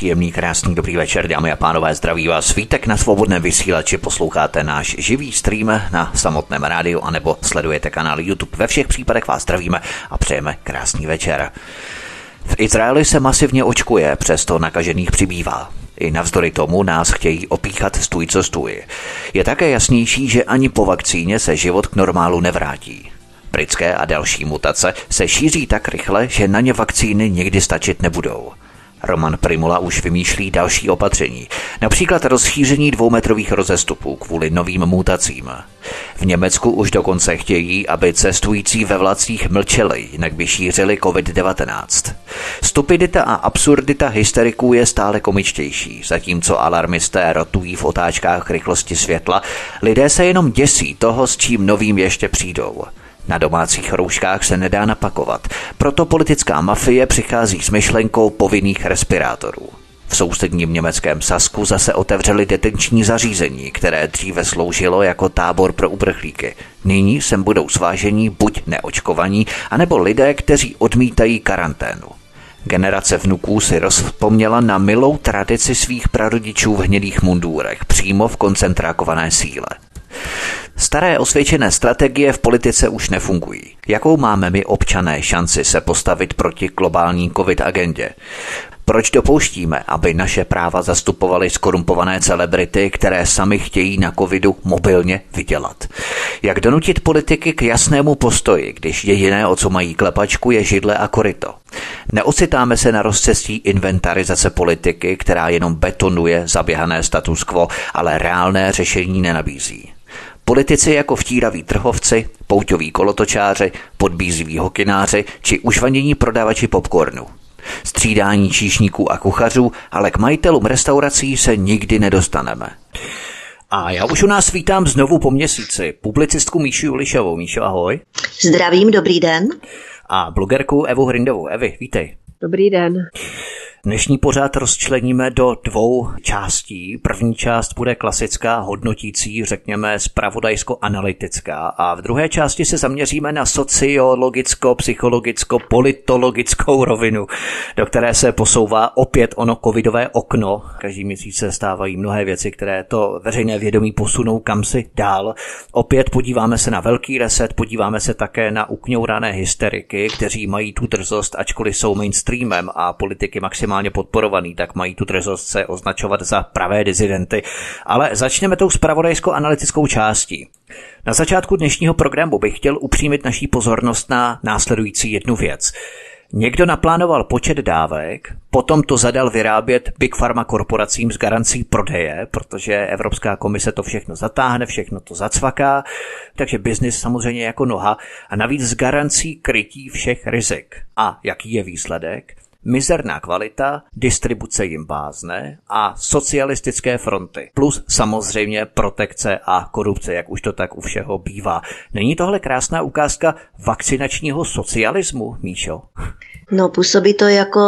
Příjemný, krásný, dobrý večer, dámy a pánové, zdraví vás. Svítek na svobodném vysílači posloucháte náš živý stream na samotném rádiu anebo sledujete kanál YouTube. Ve všech případech vás zdravíme a přejeme krásný večer. V Izraeli se masivně očkuje, přesto nakažených přibývá. I navzdory tomu nás chtějí opíchat stůj co stůj. Je také jasnější, že ani po vakcíně se život k normálu nevrátí. Britské a další mutace se šíří tak rychle, že na ně vakcíny nikdy stačit nebudou. Roman Primula už vymýšlí další opatření, například rozšíření dvoumetrových rozestupů kvůli novým mutacím. V Německu už dokonce chtějí, aby cestující ve vlacích mlčeli, jinak by šířili COVID-19. Stupidita a absurdita hysteriků je stále komičtější, zatímco alarmisté rotují v otáčkách rychlosti světla, lidé se jenom děsí toho, s čím novým ještě přijdou. Na domácích rouškách se nedá napakovat, proto politická mafie přichází s myšlenkou povinných respirátorů. V sousedním německém Sasku zase otevřeli detenční zařízení, které dříve sloužilo jako tábor pro uprchlíky. Nyní sem budou svážení buď neočkovaní, anebo lidé, kteří odmítají karanténu. Generace vnuků si rozpomněla na milou tradici svých prarodičů v hnědých mundůrech přímo v koncentrákované síle. Staré osvědčené strategie v politice už nefungují. Jakou máme my občané šanci se postavit proti globální covid agendě? Proč dopouštíme, aby naše práva zastupovaly skorumpované celebrity, které sami chtějí na covidu mobilně vydělat? Jak donutit politiky k jasnému postoji, když jediné, o co mají klepačku, je židle a koryto? Neocitáme se na rozcestí inventarizace politiky, která jenom betonuje zaběhané status quo, ale reálné řešení nenabízí. Politici jako vtíraví trhovci, pouťoví kolotočáři, podbíziví hokináři či užvanění prodavači popcornu. Střídání číšníků a kuchařů, ale k majitelům restaurací se nikdy nedostaneme. A já už u nás vítám znovu po měsíci publicistku Míšu Julišovou. Míšo, ahoj. Zdravím, dobrý den. A blogerku Evu Hrindovou. Evi, vítej. Dobrý den. Dnešní pořád rozčleníme do dvou částí. První část bude klasická, hodnotící, řekněme spravodajsko-analytická a v druhé části se zaměříme na sociologicko-psychologicko-politologickou rovinu, do které se posouvá opět ono covidové okno. Každý měsíc se stávají mnohé věci, které to veřejné vědomí posunou kam si dál. Opět podíváme se na velký reset, podíváme se také na ukňourané hysteriky, kteří mají tu drzost, ačkoliv jsou mainstreamem a politiky maximálně maximálně podporovaný, tak mají tu trezost se označovat za pravé dizidenty. Ale začneme tou spravodajsko-analytickou částí. Na začátku dnešního programu bych chtěl upřímit naší pozornost na následující jednu věc. Někdo naplánoval počet dávek, potom to zadal vyrábět Big Pharma korporacím s garancí prodeje, protože Evropská komise to všechno zatáhne, všechno to zacvaká, takže biznis samozřejmě jako noha a navíc s garancí krytí všech rizik. A jaký je výsledek? Mizerná kvalita, distribuce jim bázne a socialistické fronty. Plus samozřejmě protekce a korupce, jak už to tak u všeho bývá. Není tohle krásná ukázka vakcinačního socialismu, Míšo? No, působí to jako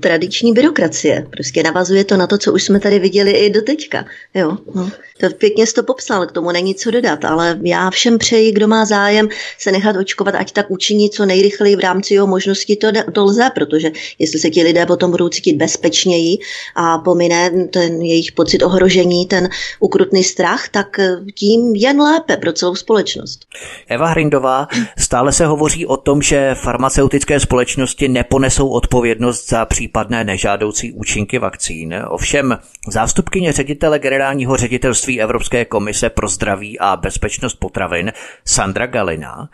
tradiční byrokracie. Prostě navazuje to na to, co už jsme tady viděli i do teďka. Jo, no. To pěkně jsi to popsal, k tomu není co dodat, ale já všem přeji, kdo má zájem se nechat očkovat, ať tak učiní co nejrychleji v rámci jeho možností, to, to lze, protože jestli se ti lidé potom budou cítit bezpečněji a pomine ten jejich pocit ohrožení, ten ukrutný strach, tak tím jen lépe pro celou společnost. Eva Hrindová, stále se hovoří o tom, že farmaceutické společnosti ne neponesou odpovědnost za případné nežádoucí účinky vakcín. Ovšem zástupkyně ředitele generálního ředitelství Evropské komise pro zdraví a bezpečnost potravin Sandra Galina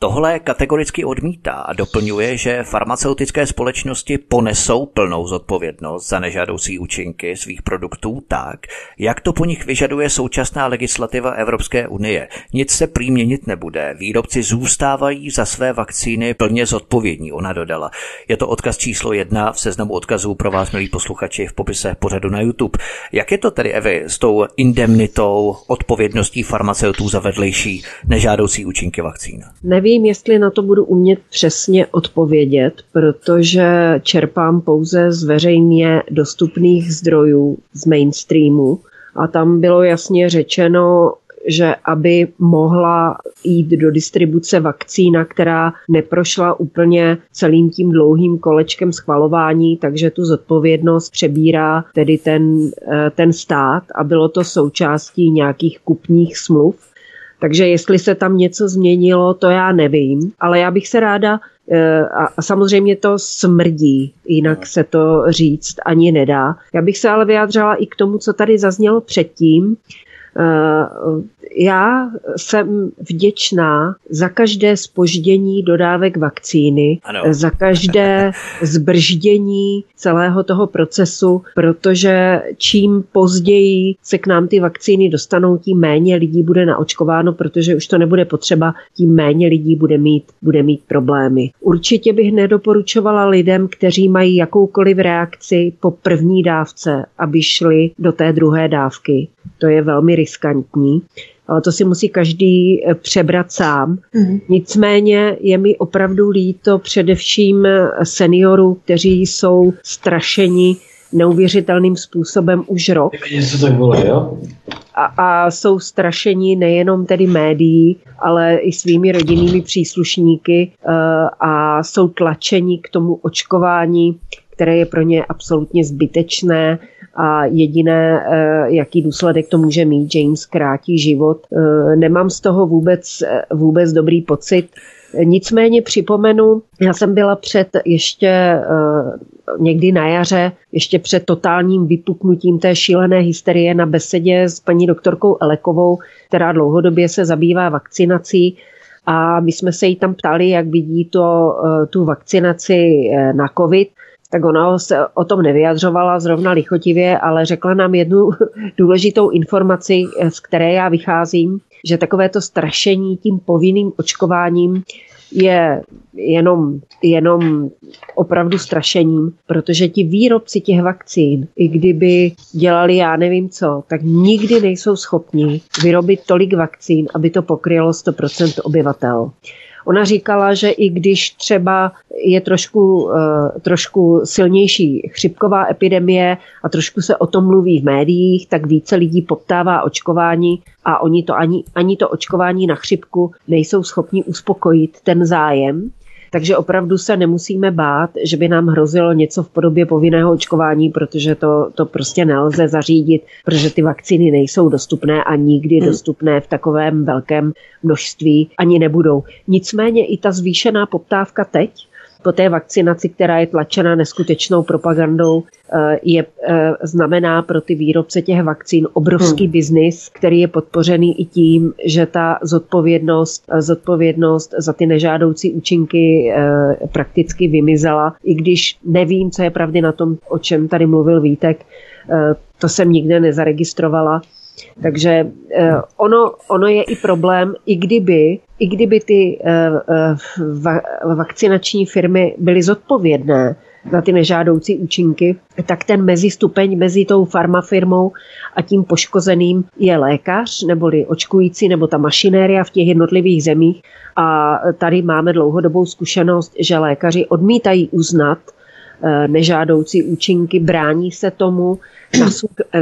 Tohle kategoricky odmítá a doplňuje, že farmaceutické společnosti ponesou plnou zodpovědnost za nežádoucí účinky svých produktů tak, jak to po nich vyžaduje současná legislativa Evropské unie. Nic se prý měnit nebude. Výrobci zůstávají za své vakcíny plně zodpovědní, ona dodala. Je to odkaz číslo jedna v seznamu odkazů pro vás, milí posluchači, v popise pořadu na YouTube. Jak je to tedy, Evy, s tou indemnitou, odpovědností farmaceutů za vedlejší nežádoucí účinky vakcín? Nevím, jestli na to budu umět přesně odpovědět, protože čerpám pouze z veřejně dostupných zdrojů z mainstreamu a tam bylo jasně řečeno, že aby mohla jít do distribuce vakcína, která neprošla úplně celým tím dlouhým kolečkem schvalování, takže tu zodpovědnost přebírá tedy ten, eh, ten stát a bylo to součástí nějakých kupních smluv. Takže jestli se tam něco změnilo, to já nevím, ale já bych se ráda, eh, a samozřejmě to smrdí, jinak se to říct ani nedá. Já bych se ale vyjádřila i k tomu, co tady zaznělo předtím, já jsem vděčná za každé spoždění dodávek vakcíny, ano. za každé zbrždění celého toho procesu, protože čím později se k nám ty vakcíny dostanou, tím méně lidí bude naočkováno, protože už to nebude potřeba, tím méně lidí bude mít, bude mít problémy. Určitě bych nedoporučovala lidem, kteří mají jakoukoliv reakci po první dávce, aby šli do té druhé dávky. To je velmi riskantní ale to si musí každý eh, přebrat sám. Mm. Nicméně je mi opravdu líto především eh, seniorů, kteří jsou strašeni neuvěřitelným způsobem už rok. Něco tak jo? A, a jsou strašeni nejenom tedy médií, ale i svými rodinnými příslušníky uh, a jsou tlačeni k tomu očkování, které je pro ně absolutně zbytečné a jediné, eh, jaký důsledek to může mít, že jim zkrátí život. Eh, nemám z toho vůbec, eh, vůbec dobrý pocit. Nicméně připomenu, já jsem byla před ještě někdy na jaře, ještě před totálním vypuknutím té šílené hysterie na besedě s paní doktorkou Elekovou, která dlouhodobě se zabývá vakcinací. A my jsme se jí tam ptali, jak vidí to, tu vakcinaci na COVID tak ona se o tom nevyjadřovala zrovna lichotivě, ale řekla nám jednu důležitou informaci, z které já vycházím, že takovéto strašení tím povinným očkováním je jenom, jenom opravdu strašením, protože ti výrobci těch vakcín, i kdyby dělali já nevím co, tak nikdy nejsou schopni vyrobit tolik vakcín, aby to pokrylo 100% obyvatel. Ona říkala, že i když třeba je trošku, eh, trošku silnější chřipková epidemie a trošku se o tom mluví v médiích, tak více lidí poptává očkování a oni to ani, ani to očkování na chřipku nejsou schopni uspokojit ten zájem. Takže opravdu se nemusíme bát, že by nám hrozilo něco v podobě povinného očkování, protože to, to prostě nelze zařídit, protože ty vakcíny nejsou dostupné a nikdy hmm. dostupné v takovém velkém množství ani nebudou. Nicméně i ta zvýšená poptávka teď po té vakcinaci, která je tlačena neskutečnou propagandou, eh, je, eh, znamená pro ty výrobce těch vakcín obrovský hmm. biznis, který je podpořený i tím, že ta zodpovědnost, eh, zodpovědnost za ty nežádoucí účinky prakticky vymizela, i když nevím, co je pravdy na tom, o čem tady mluvil Vítek, to jsem nikde nezaregistrovala, takže eh, ono, ono je i problém, i kdyby, i kdyby ty eh, eh, vakcinační firmy byly zodpovědné za ty nežádoucí účinky, tak ten mezistupeň mezi tou farmafirmou a tím poškozeným je lékař, neboli očkující, nebo ta mašinéria v těch jednotlivých zemích. A tady máme dlouhodobou zkušenost, že lékaři odmítají uznat nežádoucí účinky, brání se tomu,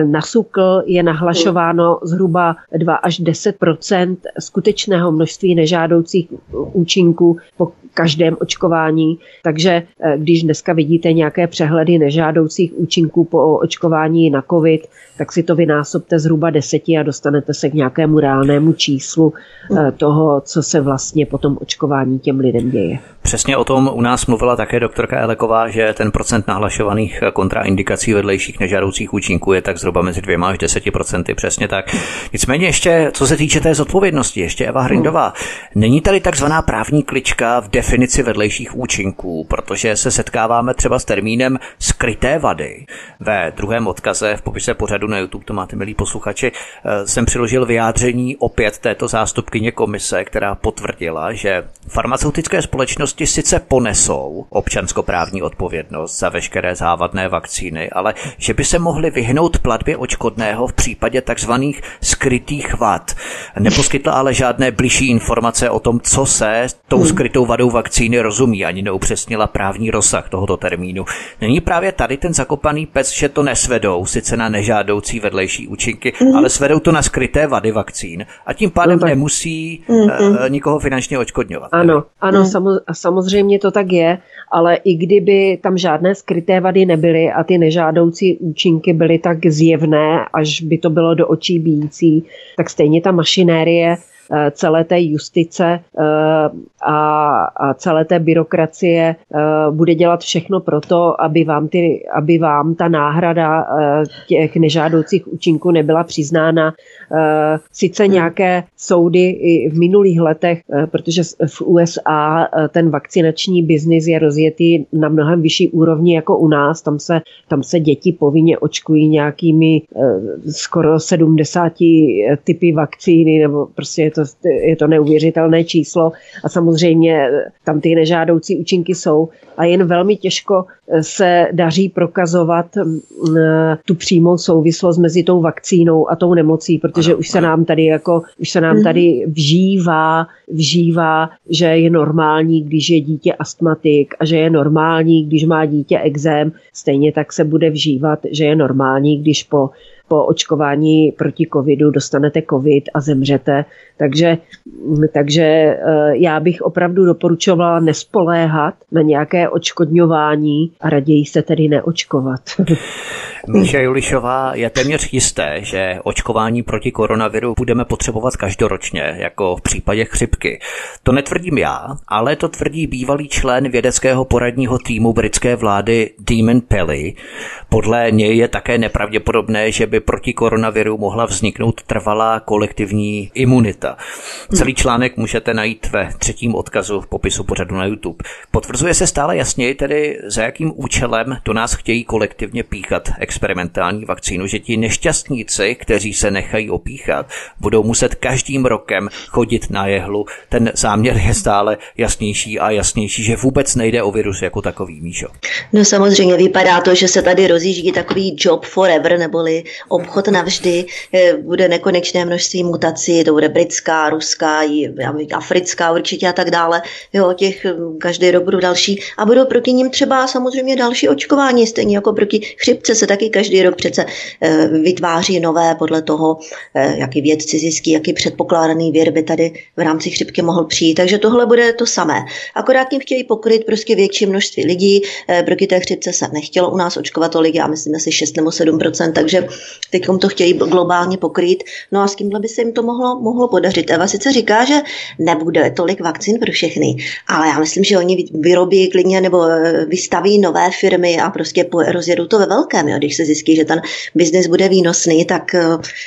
na SUKL je nahlašováno zhruba 2 až 10% skutečného množství nežádoucích účinků po každém očkování. Takže eh, když dneska vidíte nějaké přehledy nežádoucích účinků po očkování na COVID, tak si to vynásobte zhruba deseti a dostanete se k nějakému reálnému číslu eh, toho, co se vlastně po tom očkování těm lidem děje. Přesně o tom u nás mluvila také doktorka Eleková, že ten ten procent nahlašovaných kontraindikací vedlejších nežádoucích účinků je tak zhruba mezi dvěma až deseti procenty, přesně tak. Nicméně ještě, co se týče té zodpovědnosti, ještě Eva Hrindová, není tady takzvaná právní klička v definici vedlejších účinků, protože se setkáváme třeba s termínem skryté vady. Ve druhém odkaze v popise pořadu na YouTube, to máte milí posluchači, eh, jsem přiložil vyjádření opět této zástupkyně komise, která potvrdila, že farmaceutické společnosti sice ponesou občanskoprávní odpovědnost za veškeré závadné vakcíny, ale že by se mohly vyhnout platbě očkodného v případě takzvaných skrytých vad. Neposkytla ale žádné bližší informace o tom, co se tou hmm. skrytou vadou vakcíny rozumí, ani neupřesnila právní rozsah tohoto termínu. Není právě tady ten zakopaný pec, že to nesvedou sice na nežádoucí vedlejší účinky, mm. ale svedou to na skryté vady vakcín a tím pádem no nemusí mm. uh, nikoho finančně očkodňovat. Ano, ano, mm. samo, samozřejmě to tak je, ale i kdyby tam žádné skryté vady nebyly a ty nežádoucí účinky byly tak zjevné, až by to bylo do očí bíjící, tak stejně ta mašinérie celé té justice eh, a, celé té byrokracie eh, bude dělat všechno pro to, aby vám, ty, aby vám ta náhrada těch nežádoucích účinků nebyla přiznána. Sice nějaké soudy i v minulých letech, protože v USA ten vakcinační biznis je rozjetý na mnohem vyšší úrovni jako u nás, tam se, tam se děti povinně očkují nějakými skoro 70 typy vakcíny, nebo prostě to, je to neuvěřitelné číslo. A samozřejmě tam ty nežádoucí účinky jsou. A jen velmi těžko eh, se daří prokazovat mm, eh, tu přímou souvislost mezi tou vakcínou a tou nemocí, protože už se nám tady jako, už se nám mhm. tady vžívá, vžívá, že je normální, když je dítě astmatik a že je normální, když má dítě exém, stejně tak se bude vžívat, že je normální, když po po očkování proti covidu dostanete covid a zemřete. Takže, takže eh, já bych opravdu doporučovala nespoléhat na nějaké očkodňování a raději se tedy neočkovat. Míša Julišová, je téměř jisté, že očkování proti koronaviru budeme potřebovat každoročně, jako v případě chřipky. To netvrdím já, ale to tvrdí bývalý člen vědeckého poradního týmu britské vlády Demon Pelly. Podle něj je také nepravděpodobné, že by proti koronaviru mohla vzniknout trvalá kolektivní imunita. Celý článek můžete najít ve třetím odkazu v popisu pořadu na YouTube. Potvrzuje se stále jasněji tedy, za jakým účelem do nás chtějí kolektivně píchat experimentální vakcínu, že ti nešťastníci, kteří se nechají opíchat, budou muset každým rokem chodit na jehlu. Ten záměr je stále jasnější a jasnější, že vůbec nejde o virus jako takový, Míšo. No samozřejmě vypadá to, že se tady rozjíždí takový job forever, neboli obchod navždy, eh, bude nekonečné množství mutací, to bude britská, ruská, africká určitě a tak dále. Jo, těch eh, každý rok budou další a budou proti ním třeba samozřejmě další očkování, stejně jako proti chřipce se taky každý rok přece eh, vytváří nové podle toho, jaký vědci zjistí, jaký předpokládaný věr by tady v rámci chřipky mohl přijít. Takže tohle bude to samé. Akorát tím chtějí pokryt prostě větší množství lidí. Proti té chřipce se nechtělo u nás očkovat tolik, já myslím asi 6 nebo 7 takže teď to chtějí globálně pokrýt. No a s tímhle by se jim to mohlo, mohlo podařit. Eva sice říká, že nebude tolik vakcín pro všechny, ale já myslím, že oni vyrobí klidně nebo eh, vystaví nové firmy a prostě rozjedou to ve velkém. Jo. Když se zjistí, že ten biznis bude výnosný, tak eh,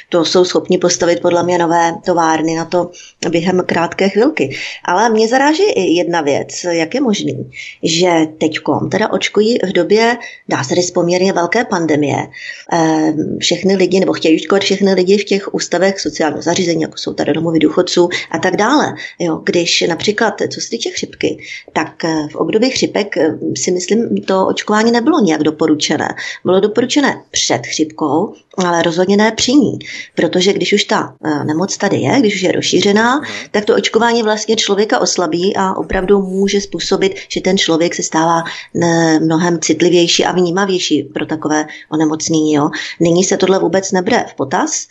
to jsou schopni postavit podle mě nové továrny na to během krátké chvilky. Ale mě zaráží i jedna věc, jak je možný, že teďkom teda očkují v době, dá se říct, poměrně velké pandemie, eh, všechny lidi, nebo chtějí očkovat všechny lidi v těch ústavech sociálního zařízení, jako jsou tady domovy důchodců a tak dále. Jo, když například, co se týče chřipky, tak eh, v období chřipek eh, si myslím, to očkování nebylo nějak doporučené. Bylo doporučené před chřipkou, ale rozhodně ne při ní. Protože když už ta nemoc tady je, když už je rozšířená, mhm. tak to očkování vlastně člověka oslabí a opravdu může způsobit, že ten člověk se stává mnohem citlivější a vnímavější pro takové onemocnění. Jo. Nyní se tohle vůbec nebere v potaz,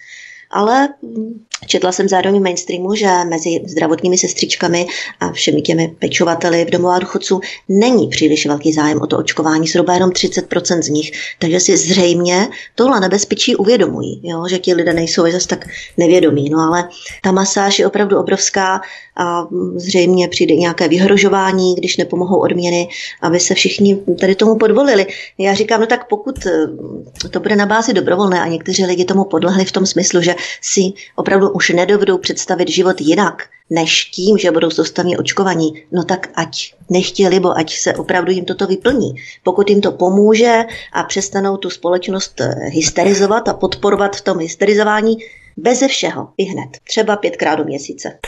ale mm, Četla jsem zároveň v mainstreamu, že mezi zdravotními sestřičkami a všemi těmi pečovateli v domovách důchodců není příliš velký zájem o to očkování, zhruba jenom 30% z nich. Takže si zřejmě tohle nebezpečí uvědomují, jo? že ti lidé nejsou zase tak nevědomí. No ale ta masáž je opravdu obrovská a zřejmě přijde nějaké vyhrožování, když nepomohou odměny, aby se všichni tady tomu podvolili. Já říkám, no tak pokud eh, to bude na bázi dobrovolné a někteří lidi tomu podlehli v tom smyslu, že si opravdu už nedovedou představit život jinak, než tím, že budou soustavně očkovaní, no tak ať nechtěli, bo ať se opravdu jim toto vyplní. Pokud jim to pomůže a přestanou tu společnost eh, hysterizovat a podporovat v tom hysterizování, Beze všeho, i hned, třeba pětkrát do měsíce.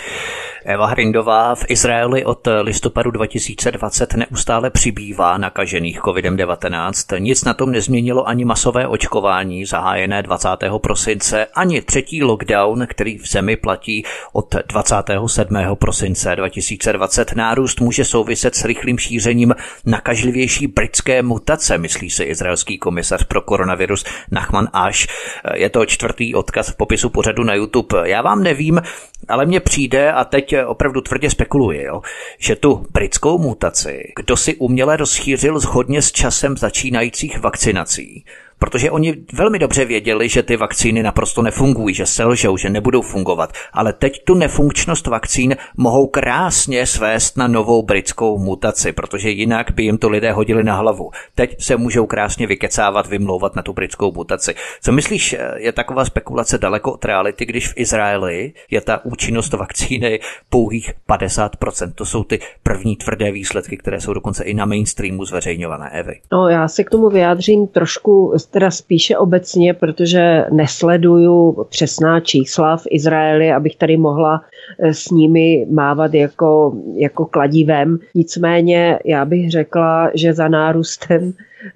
Eva Hrindová v Izraeli od listopadu 2020 neustále přibývá nakažených COVID-19. Nic na tom nezměnilo ani masové očkování zahájené 20. prosince, ani třetí lockdown, který v zemi platí od 27. prosince 2020. Nárůst může souviset s rychlým šířením nakažlivější britské mutace, myslí si izraelský komisař pro koronavirus Nachman Ash. Je to čtvrtý odkaz v popisu pořadu na YouTube. Já vám nevím, ale mně přijde, a teď opravdu tvrdě spekuluji, jo, že tu britskou mutaci, kdo si uměle rozšířil shodně s časem začínajících vakcinací, protože oni velmi dobře věděli, že ty vakcíny naprosto nefungují, že selžou, že nebudou fungovat, ale teď tu nefunkčnost vakcín mohou krásně svést na novou britskou mutaci, protože jinak by jim to lidé hodili na hlavu. Teď se můžou krásně vykecávat, vymlouvat na tu britskou mutaci. Co myslíš, je taková spekulace daleko od reality, když v Izraeli je ta účinnost vakcíny pouhých 50%? To jsou ty první tvrdé výsledky, které jsou dokonce i na mainstreamu zveřejňované, Evy. No, já se k tomu vyjádřím trošku teda spíše obecně, protože nesleduju přesná čísla v Izraeli, abych tady mohla eh, s nimi mávat jako, jako kladivem. Nicméně já bych řekla, že za nárůstem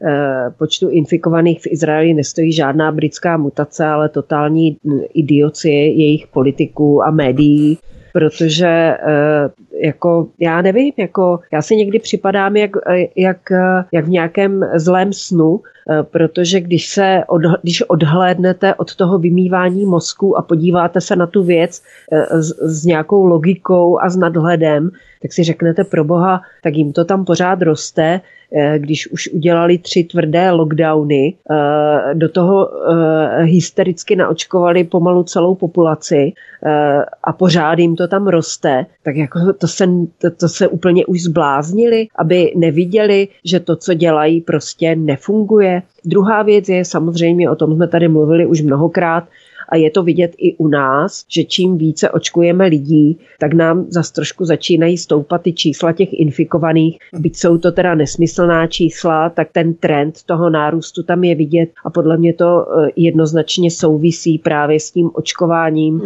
eh, počtu infikovaných v Izraeli nestojí žádná britská mutace, ale totální idiocie jejich politiků a médií, protože eh, jako já nevím, jako já si někdy připadám jak, jak, jak v nějakém zlém snu, Eh, protože když se od, když odhlédnete od toho vymývání mozku a podíváte se na tu věc eh, s, s nějakou logikou a s nadhledem, tak si řeknete pro boha, tak jim to tam pořád roste, eh, když už udělali tři tvrdé lockdowny, do toho hystericky naočkovali pomalu celou populaci a pořád jim to tam roste, tak jako to se, to, to se úplně už zbláznili, aby neviděli, že to, co dělají, prostě nefunguje. Druhá věc je samozřejmě, o tom jsme tady mluvili už mnohokrát, a je to vidět i u nás, že čím více očkujeme lidí, tak nám zas trošku začínají stoupat ty čísla těch infikovaných. Byť jsou to teda nesmyslná čísla, tak ten trend toho nárůstu tam je vidět a podle mě to eh, jednoznačně souvisí právě s tím očkováním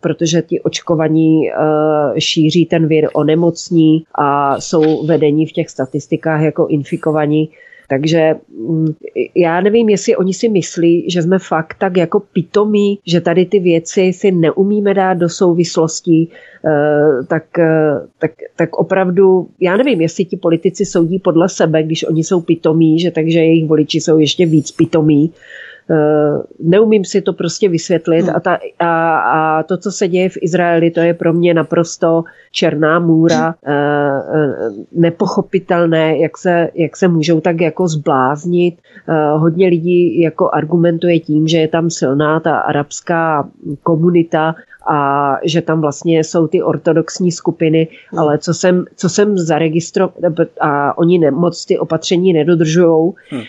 protože ti očkovaní eh, šíří ten vir onemocní a jsou vedení v těch statistikách jako infikovaní. Takže mm, já nevím, jestli oni si myslí, že jsme fakt tak jako pitomí, že tady ty věci si neumíme dát do souvislostí, eh, tak, eh, tak, tak opravdu, já nevím, jestli ti politici soudí podle sebe, když oni jsou pitomí, že takže jejich voliči jsou ještě víc pitomí, Eh, neumím si to prostě vysvětlit hmm. a, ta, a, a to, co se děje v Izraeli, to je pro mě naprosto černá můra, hmm. Eh, nepochopitelné, jak se, jak se můžou tak jako zbláznit. Eh, hodně lidí jako argumentuje tím, že je tam silná ta arabská komunita a že tam vlastně jsou ty ortodoxní skupiny, hmm. ale co jsem, co jsem zaregistroval, a oni ne, moc ty opatření nedodržují, hmm.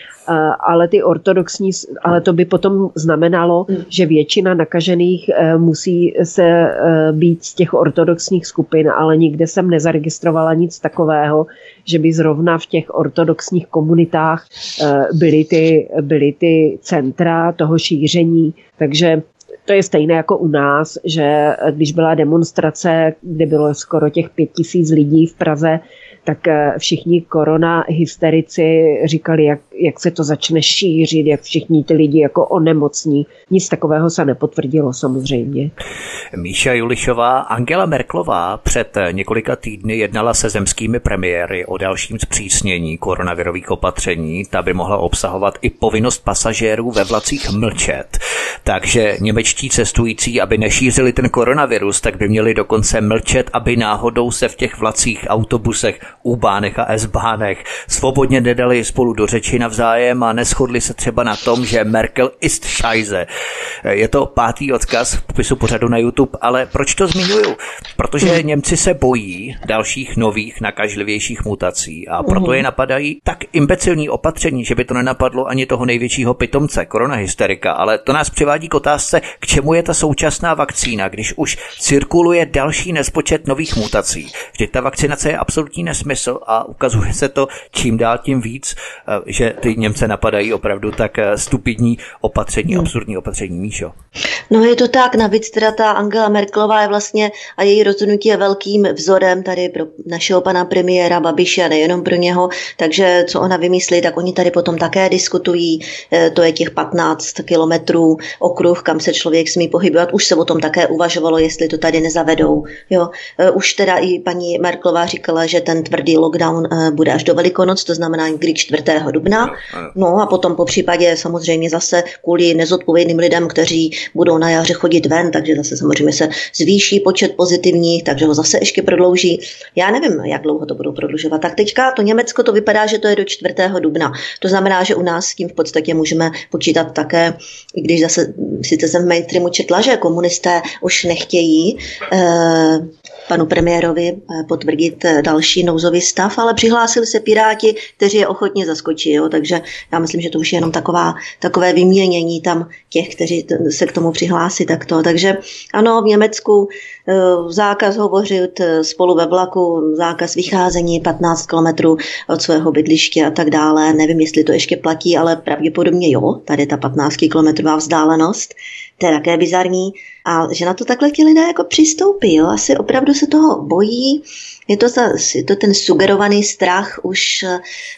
ale ty ortodoxní, ale to by potom znamenalo, hmm. že většina nakažených e, musí se e, být z těch ortodoxních skupin, ale nikde jsem nezaregistrovala nic takového, že by zrovna v těch ortodoxních komunitách e, byly ty, byly ty centra toho šíření, takže to je stejné jako u nás, že když byla demonstrace, kde bylo skoro těch pět tisíc lidí v Praze, tak eh, všichni korona hysterici říkali, jak, jak se to začne šířit, jak všichni ty lidi jako onemocní. Nic takového se nepotvrdilo samozřejmě. Míša Julišová, Angela Merklová před několika týdny jednala se zemskými premiéry o dalším zpřísnění koronavirových opatření. Ta by mohla obsahovat i povinnost pasažérů ve vlacích mlčet. Takže němečtí cestující, aby nešířili ten koronavirus, tak by měli dokonce mlčet, aby náhodou se v těch vlacích, autobusech, U-bánech a S-bánech svobodně nedali spolu do řeči navzájem a neschodli se třeba na tom, že Merkel ist scheiße. Je to pátý odkaz v popisu pořadu na YouTube, ale proč to zmiňuju? Protože Němci se bojí dalších nových nakažlivějších mutací a proto je napadají tak imbecilní opatření, že by to nenapadlo ani toho největšího pitomce, koronahysterika, ale to nás přivádí k otázce, k čemu je ta současná vakcína, když už cirkuluje další nespočet nových mutací. Vždyť ta vakcinace je absolutní nesmysl a ukazuje se to čím dál tím víc, eh, že ty Němce napadají opravdu tak eh, stupidní opatření, hmm. absurdní opatření. Míšo. No je to tak, navíc teda ta Angela Merkelová je vlastně a její rozhodnutí je velkým vzorem tady pro našeho pana premiéra Babiše a nejenom pro něho, takže co ona vymyslí, tak oni tady potom také diskutují, eh, to je těch 15 kilometrů okruh, kam se člověk smí pohybovat, už se o tom také uvažovalo, jestli to tady nezavedou. Jo. Už teda i paní Merklová říkala, že ten tvrdý lockdown eh, bude až do Velikonoc, to znamená někdy 4. dubna. No a potom po případě samozřejmě zase kvůli nezodpovědným lidem, kteří budou na jaře chodit ven, takže zase samozřejmě se zvýší počet pozitivních, takže ho zase ještě prodlouží. Já nevím, jak dlouho to budou prodlužovat. Tak teďka to Německo to vypadá, že to je do 4. dubna. To znamená, že u nás s tím v podstatě můžeme počítat také, i když zase sice jsem v mainstreamu četla, že komunisté už nechtějí eh, panu premiérovi eh, potvrdit eh, další nouzový stav, ale přihlásili se Piráti, kteří je ochotně zaskočí. Jo? Takže já myslím, že to už je jenom taková, takové vyměnění tam těch, kteří se k tomu přihlásí takto. Takže ano, v Německu eh, zákaz hovořit spolu ve vlaku, zákaz vycházení 15 kilometrů od svého bydliště a tak dále. Nevím, jestli to ještě platí, ale pravděpodobně jo, tady ta 15 kilometrová vzdálenost. To je také bizarní. A že na to takhle ti lidé jako přistoupí, jo? asi opravdu se toho bojí, je to, za, je to ten sugerovaný strach už,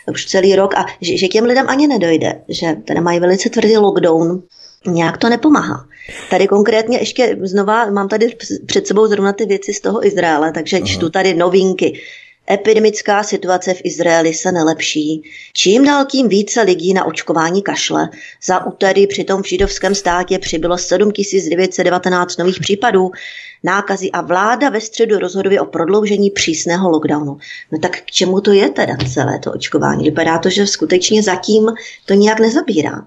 uh, už celý rok a že, že těm lidem ani nedojde, že teda mají velice tvrdý lockdown, nějak to nepomáhá. Tady konkrétně ještě znova mám tady před sebou zrovna ty věci z toho Izraele, takže Aha. čtu tady novinky. Epidemická situace v Izraeli se nelepší. Čím dál tím více lidí na očkování kašle. Za úterý přitom v židovském státě přibylo 7919 nových případů nákazy a vláda ve středu rozhoduje o prodloužení přísného lockdownu. No tak k čemu to je teda celé to očkování? Vypadá to, že skutečně zatím to nějak nezabírá.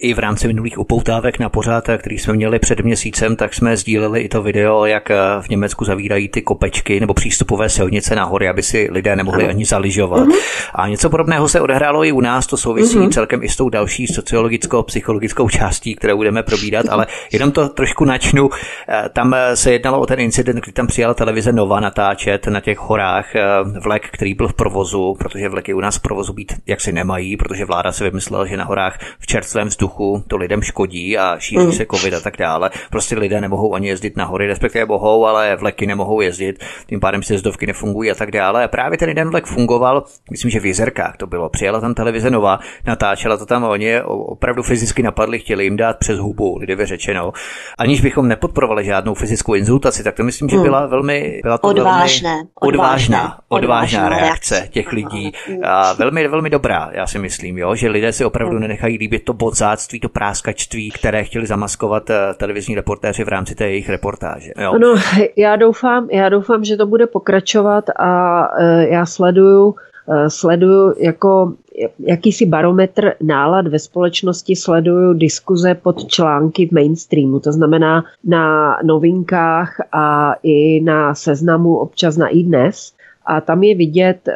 I v rámci minulých upoutávek na pořád, který jsme měli před měsícem, tak jsme sdíleli i to video, jak v Německu zavírají ty kopečky nebo přístupové silnice na hory, aby si lidé nemohli ano. ani zaližovat. Uh-huh. A něco podobného se odehrálo i u nás, to souvisí uh-huh. celkem i s tou další sociologicko-psychologickou částí, kterou budeme probídat, ale jenom to trošku načnu. Eh, tam se jednalo o ten incident, kdy tam přijala televize Nova natáčet na těch horách eh, vlek, který byl v provozu, protože vleky u nás v provozu být jaksi nemají, protože vláda si vymyslela, že na horách v čerstvém vzduchu vzduchu, to lidem škodí a šíří mm. se covid a tak dále. Prostě lidé nemohou ani jezdit na hory, respektive mohou, ale vleky nemohou jezdit, tím pádem sjezdovky nefungují a tak dále. A právě ten jeden vlek fungoval, myslím, že v Jezerkách to bylo. Přijela tam televize nová, natáčela to tam oni opravdu fyzicky napadli, chtěli jim dát přes hubu, lidově řečeno. Aniž bychom nepodporovali žádnou fyzickou insultaci, tak to myslím, že hmm. byla velmi byla to odvážné, velmi odvážná, odvážná, reakce těch lidí. A velmi, velmi dobrá, já si myslím, jo, že lidé si opravdu hmm. nenechají líbit to bodzát piráctví, to práskačství, které chtěli zamaskovat eh, televizní reportéři v rámci té jejich reportáže. Jo? No, já doufám, já doufám, že to bude pokračovat a eh, já sleduju eh, sleduju jako jakýsi barometr nálad ve společnosti, sleduju diskuze pod články v mainstreamu, to znamená na novinkách a i na seznamu občas na i dnes. A tam je vidět, eh,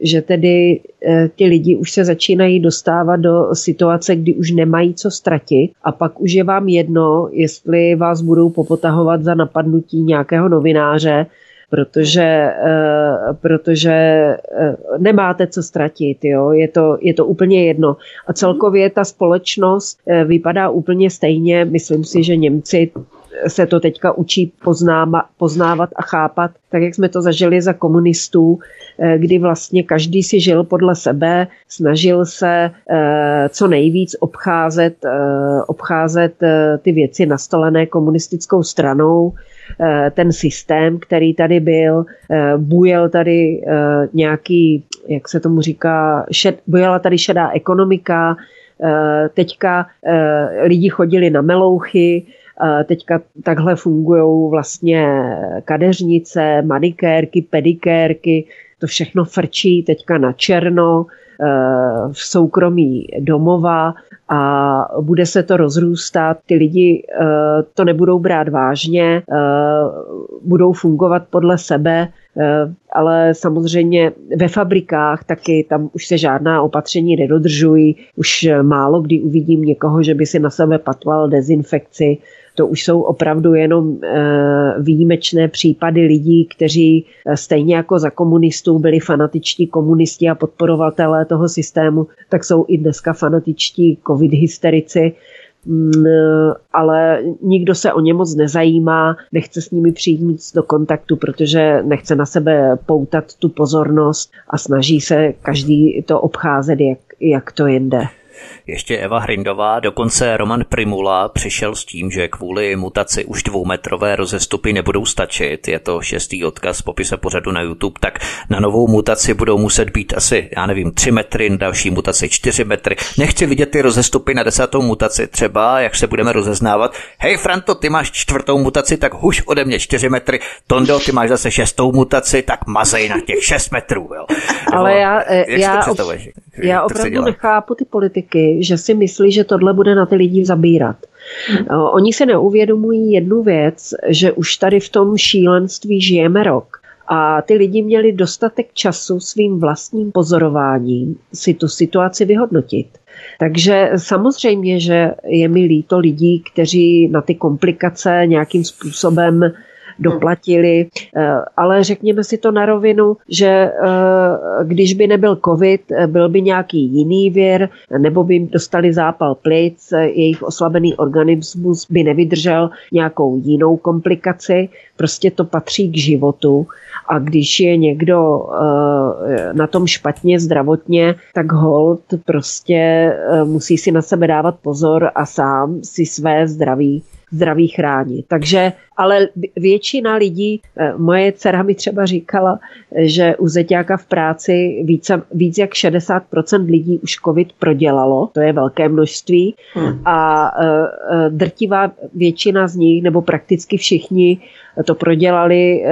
že tedy eh, ti lidi už se začínají dostávat do situace, kdy už nemají co ztratit a pak už je vám jedno, jestli vás budou popotahovat za napadnutí nějakého novináře, protože, eh, protože nemáte co ztratit, jo? Je, to, je to úplně jedno. A celkově ta společnost vypadá úplně stejně. Myslím si, že Němci se to teďka učí poznáma, poznávat a chápat, tak jak jsme to zažili za komunistů, eh, kdy vlastně každý si žil podle sebe, snažil se eh, co nejvíc obcházet, eh, obcházet ty věci nastolené komunistickou stranou, ten systém, který tady byl, bujel tady nějaký, jak se tomu říká, šed, bujela tady šedá ekonomika, teďka lidi chodili na melouchy, Teďka takhle fungují vlastně kadeřnice, manikérky, pedikérky, to všechno frčí teďka na černo v soukromí domova a bude se to rozrůstat. Ty lidi to nebudou brát vážně, budou fungovat podle sebe, ale samozřejmě ve fabrikách taky tam už se žádná opatření nedodržují. Už málo kdy uvidím někoho, že by si na sebe patval dezinfekci. To už jsou opravdu jenom eh, výjimečné případy lidí, kteří eh, stejně jako za komunistů byli fanatičtí komunisti a podporovatelé toho systému, tak jsou i dneska fanatičtí covid hysterici. Mm, ale nikdo se o ně moc nezajímá, nechce s nimi přijít do kontaktu, protože nechce na sebe poutat tu pozornost a snaží se každý to obcházet, jak, jak to jde ještě Eva Hrindová, dokonce Roman Primula přišel s tím, že kvůli mutaci už dvoumetrové rozestupy nebudou stačit. Je to šestý odkaz v popise pořadu na YouTube, tak na novou mutaci budou muset být asi, já nevím, tři metry, na další mutaci čtyři metry. Nechci vidět ty rozestupy na desátou mutaci třeba, jak se budeme rozeznávat. Hej Franto, ty máš čtvrtou mutaci, tak huš ode mě čtyři metry. Tondo, ty máš zase šestou mutaci, tak mazej na těch šest metrů. Jo. Ale já, já, já opravdu nechápu ty politiky, že si myslí, že tohle bude na ty lidi zabírat. Oni se neuvědomují jednu věc, že už tady v tom šílenství žijeme rok. A ty lidi měli dostatek času svým vlastním pozorováním si tu situaci vyhodnotit. Takže samozřejmě, že je mi líto lidí, kteří na ty komplikace nějakým způsobem doplatili, eh, ale řekněme si to na rovinu, že eh, když by nebyl covid, eh, byl by nějaký jiný věr, nebo by dostali zápal plic, jejich oslabený organismus by nevydržel nějakou jinou komplikaci, prostě to patří k životu. A když je někdo na tom špatně zdravotně, tak hold prostě musí si na sebe dávat pozor a sám si své zdraví zdraví chránit. Takže, ale většina lidí, eh, moje dcera mi třeba říkala, že u zeťáka v práci více, víc jak 60% lidí už covid prodělalo, to je velké množství hmm. a eh, eh, drtivá většina z nich, nebo prakticky všichni, to prodělali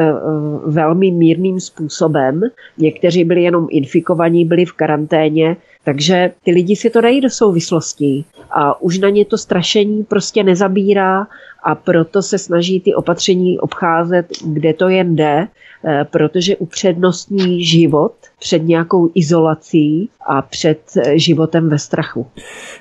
velmi mírným způsobem. Někteří byli jenom infikovaní, byli v karanténě, takže ty lidi si to dají do souvislostí a už na ně to strašení prostě nezabírá a proto se snaží ty opatření obcházet, kde to jen jde, protože upřednostní život před nějakou izolací a před eh, životem ve strachu.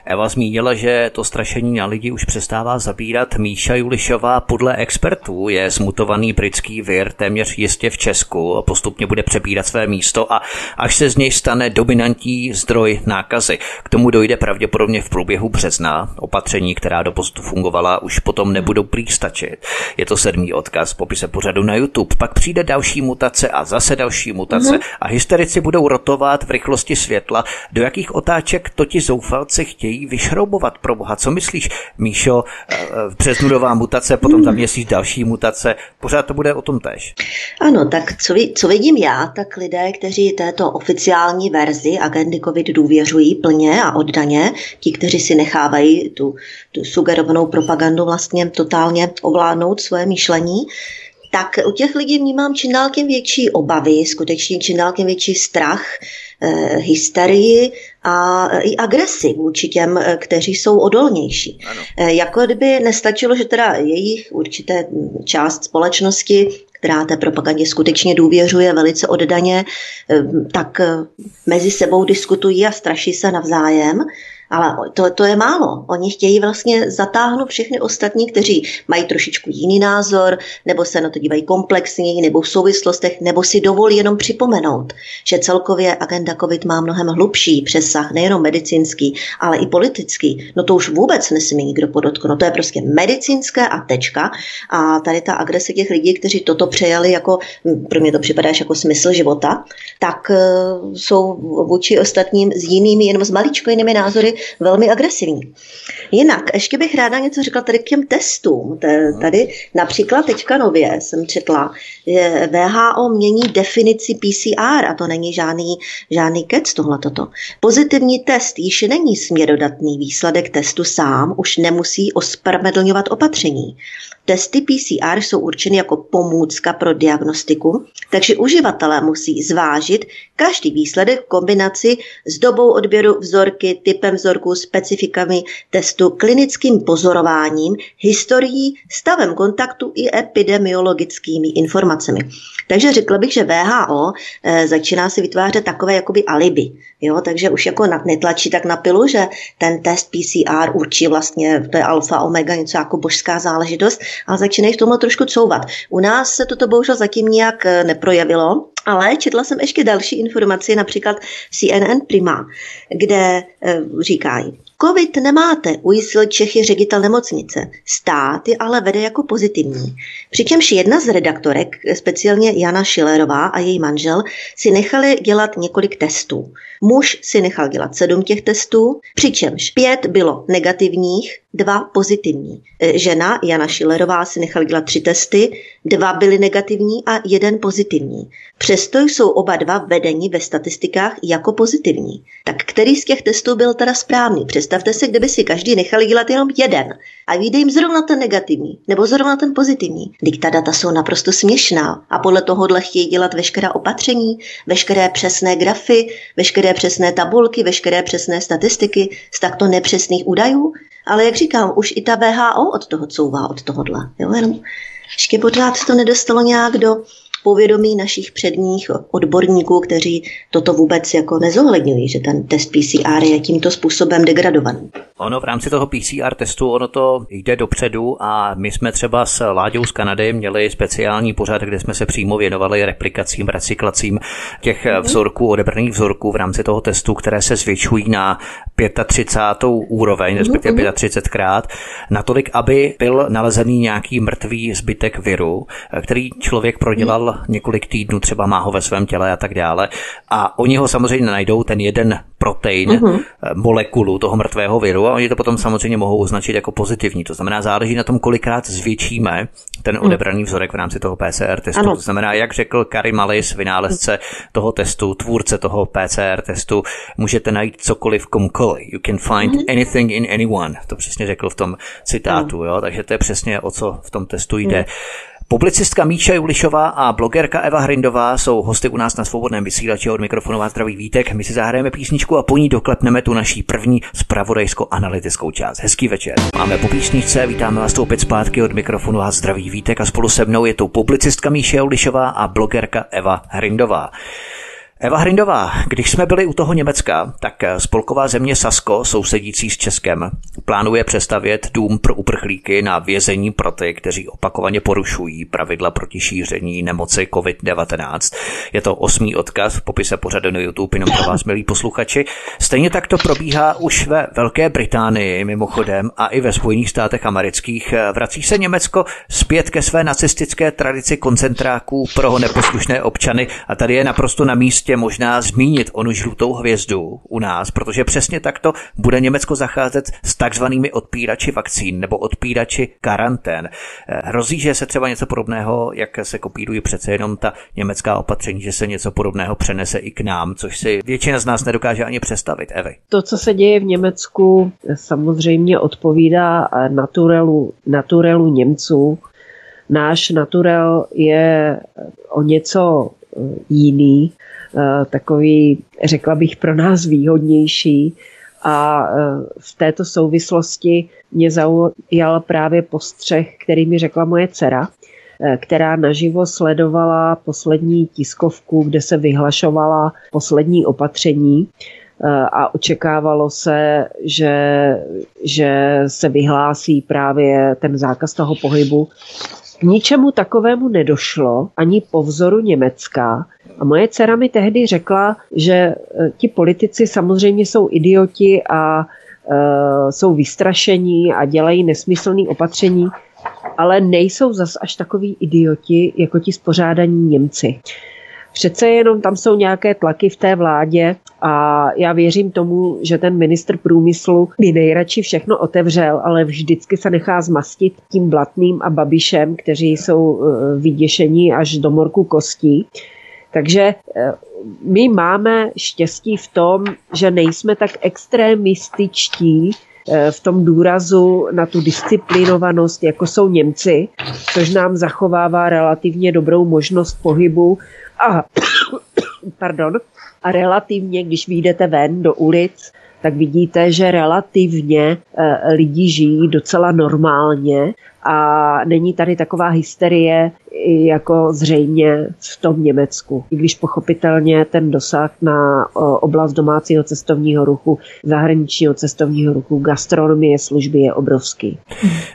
Eva zmínila, že to strašení na lidi už přestává zabírat. Míša Julišová podle expertů je zmutovaný britský vir téměř jistě v Česku a postupně bude přebírat své místo a až se z něj stane dominantní zdroj nákazy. K tomu dojde pravděpodobně v průběhu března. Opatření, která do postu fungovala, už potom nebudou prý stačit. Je to sedmý odkaz v popise pořadu na YouTube. Pak přijde další mutace a zase další mutace mm-hmm. a hysterici budou rotovat v rychlosti světla. Do jakých otáček to ti zoufalci chtějí vyšroubovat pro boha? Co myslíš, Míšo, eh, v březnu nová mutace, potom za měsíc další mutace, pořád to bude o tom tež. Ano, tak co, ví, co vidím já, tak lidé, kteří této oficiální verzi agendy COVID důvěřují plně a oddaně, ti, kteří si nechávají tu, tu sugerovanou propagandu vlastně totálně ovládnout svoje myšlení, tak u těch lidí vnímám čím dál tím větší obavy, skutečně čím dál tím větší strach, eh, hysterii a i agresi vůči těm, eh, kteří jsou odolnější. Ano. Eh, jako kdyby nestačilo, že teda jejich určité část společnosti která té propagandě skutečně důvěřuje velice oddaně, eh, tak mezi sebou diskutují a straší se navzájem. Ale to, to je málo. Oni chtějí vlastně zatáhnout všechny ostatní, kteří mají trošičku jiný názor, nebo se na to dívají komplexněji, nebo v souvislostech, nebo si dovolí jenom připomenout, že celkově agenda COVID má mnohem hlubší přesah, nejenom medicínský, ale i politický. No to už vůbec nesmí nikdo podotknout. No to je prostě medicínské a tečka. A tady ta agrese těch lidí, kteří toto přejali jako, pro mě to připadá jako smysl života, tak uh, jsou vůči ostatním s jinými, jenom s maličko jinými názory velmi agresivní. Jinak, ještě bych ráda něco řekla tady k těm testům. Tady například teďka nově jsem četla, že VHO mění definici PCR a to není žádný, žádný kec tohle toto. Pozitivní test již není směrodatný výsledek testu sám, už nemusí ospravedlňovat opatření. Testy PCR jsou určeny jako pomůcka pro diagnostiku, takže uživatelé musí zvážit každý výsledek v kombinaci s dobou odběru vzorky, typem vzorku, specifikami testu, klinickým pozorováním, historií, stavem kontaktu i epidemiologickými informacemi. Takže řekla bych, že VHO e, začíná si vytvářet takové jakoby alibi. Jo, takže už jako netlačí tak na pilu, že ten test PCR určí vlastně, to je alfa, omega, něco jako božská záležitost, ale začínají v tomhle trošku couvat. U nás se toto bohužel zatím nějak eh, neprojevilo, ale četla jsem ještě další informaci, například v CNN Prima, kde e, říkají, Covid nemáte, ujistil Čechy ředitel nemocnice. Stát je ale vede jako pozitivní. Přičemž jedna z redaktorek, speciálně Jana Šilerová a její manžel, si nechali dělat několik testů. Muž si nechal dělat sedm těch testů, přičemž pět bylo negativních, dva pozitivní. E, žena Jana Šilerová si nechala dělat tři testy, dva byly negativní a jeden pozitivní. Přesto jsou oba dva vedeni ve statistikách jako pozitivní. Tak který z těch testů byl teda správný? Představte si, kdyby si každý nechali dělat jenom jeden a vyjde jim zrovna ten negativní nebo zrovna ten pozitivní. Teď ta data jsou naprosto směšná a podle tohohle chtějí dělat veškerá opatření, veškeré přesné grafy, veškeré přesné tabulky, veškeré přesné statistiky z takto nepřesných údajů. Ale jak říkám, už i ta VHO od toho couvá, od tohohle. Jo, jenom ještě pořád to nedostalo nějak do povědomí našich předních odborníků, kteří toto vůbec jako nezohledňují, že ten test PCR je tímto způsobem degradovaný. Ono v rámci toho PCR testu, ono to jde dopředu a my jsme třeba s Láďou z Kanady měli speciální pořad, kde jsme se přímo věnovali replikacím, recyklacím těch mm-hmm. vzorků, odebraných vzorků v rámci toho testu, které se zvětšují na 35. úroveň, respektive 35 mhm. krát, natolik, aby byl nalezený nějaký mrtvý zbytek viru, který člověk prodělal několik týdnů, třeba má ho ve svém těle a tak dále. A oni ho samozřejmě najdou, ten jeden protein, uh-huh. molekulu toho mrtvého viru a oni to potom samozřejmě mohou označit jako pozitivní. To znamená, záleží na tom, kolikrát zvětšíme ten mhm. odebraný vzorek v rámci toho PCR testu. Ano. To znamená, jak řekl Kari Malis, vynálezce toho testu, tvůrce toho PCR testu, můžete najít cokoliv v komkoliv. You can find uh-huh. anything in anyone. To přesně řekl v tom citátu. Jo? Takže to je přesně o co v tom testu jde. Uh-huh. Publicistka Míša Julišová a blogerka Eva Hrindová jsou hosty u nás na svobodném vysílači od mikrofonu vás vítek. My si zahrajeme písničku a po ní doklepneme tu naší první spravodajsko-analytickou část. Hezký večer. Máme po písničce, vítáme vás tu opět zpátky od mikrofonu a zdraví vítek a spolu se mnou je tu publicistka Míša Julišová a blogerka Eva Hrindová. Eva Hrindová, když jsme byli u toho Německa, tak spolková země Sasko, sousedící s Českem, plánuje přestavět dům pro uprchlíky na vězení pro ty, kteří opakovaně porušují pravidla proti šíření nemoci COVID-19. Je to osmý odkaz v popise pořadu na YouTube, jenom pro vás, milí posluchači. Stejně tak to probíhá už ve Velké Británii, mimochodem, a i ve Spojených státech amerických. Vrací se Německo zpět ke své nacistické tradici koncentráků pro neposlušné občany a tady je naprosto na místě ještě možná zmínit onu žlutou hvězdu u nás, protože přesně takto bude Německo zacházet s takzvanými odpírači vakcín nebo odpírači karantén. Eh, hrozí, že se třeba něco podobného, jak se kopírují přece jenom ta německá opatření, že se něco podobného přenese i k nám, což si většina z nás nedokáže ani představit. Evy. To, co se děje v Německu, samozřejmě odpovídá naturelu, naturelu Němců. Náš naturel je o něco eh, jiný. Eh, takový, řekla bych, pro nás výhodnější. A eh, v této souvislosti mě zaujal právě postřeh, který mi řekla moje dcera, eh, která naživo sledovala poslední tiskovku, kde se vyhlašovala poslední opatření a očekávalo se, že, že se vyhlásí právě ten zákaz toho pohybu. K ničemu takovému nedošlo ani po vzoru Německa, a moje dcera mi tehdy řekla, že e, ti politici samozřejmě jsou idioti a uh, jsou vystrašení a dělají nesmyslné opatření, ale nejsou zas až takový idioti jako ti spořádaní Němci. přece jenom tam jsou nějaké tlaky v té vládě a já věřím tomu, že ten ministr průmyslu by nejradši všechno otevřel, ale vždycky se nechá zmastit tím Blatným a Babišem, kteří jsou eh, vyděšení až do morku kostí. Takže eh, my máme štěstí v tom, že nejsme tak extremističtí eh, v tom důrazu na tu disciplinovanost, jako jsou Němci, což nám zachovává relativně dobrou možnost pohybu a, pardon, a relativně, když vyjdete ven do ulic, tak vidíte, že relativně eh, lidi žijí docela normálně a není tady taková hysterie, jako zřejmě v tom Německu. I když pochopitelně ten dosah na oblast domácího cestovního ruchu, zahraničního cestovního ruchu, gastronomie, služby je obrovský.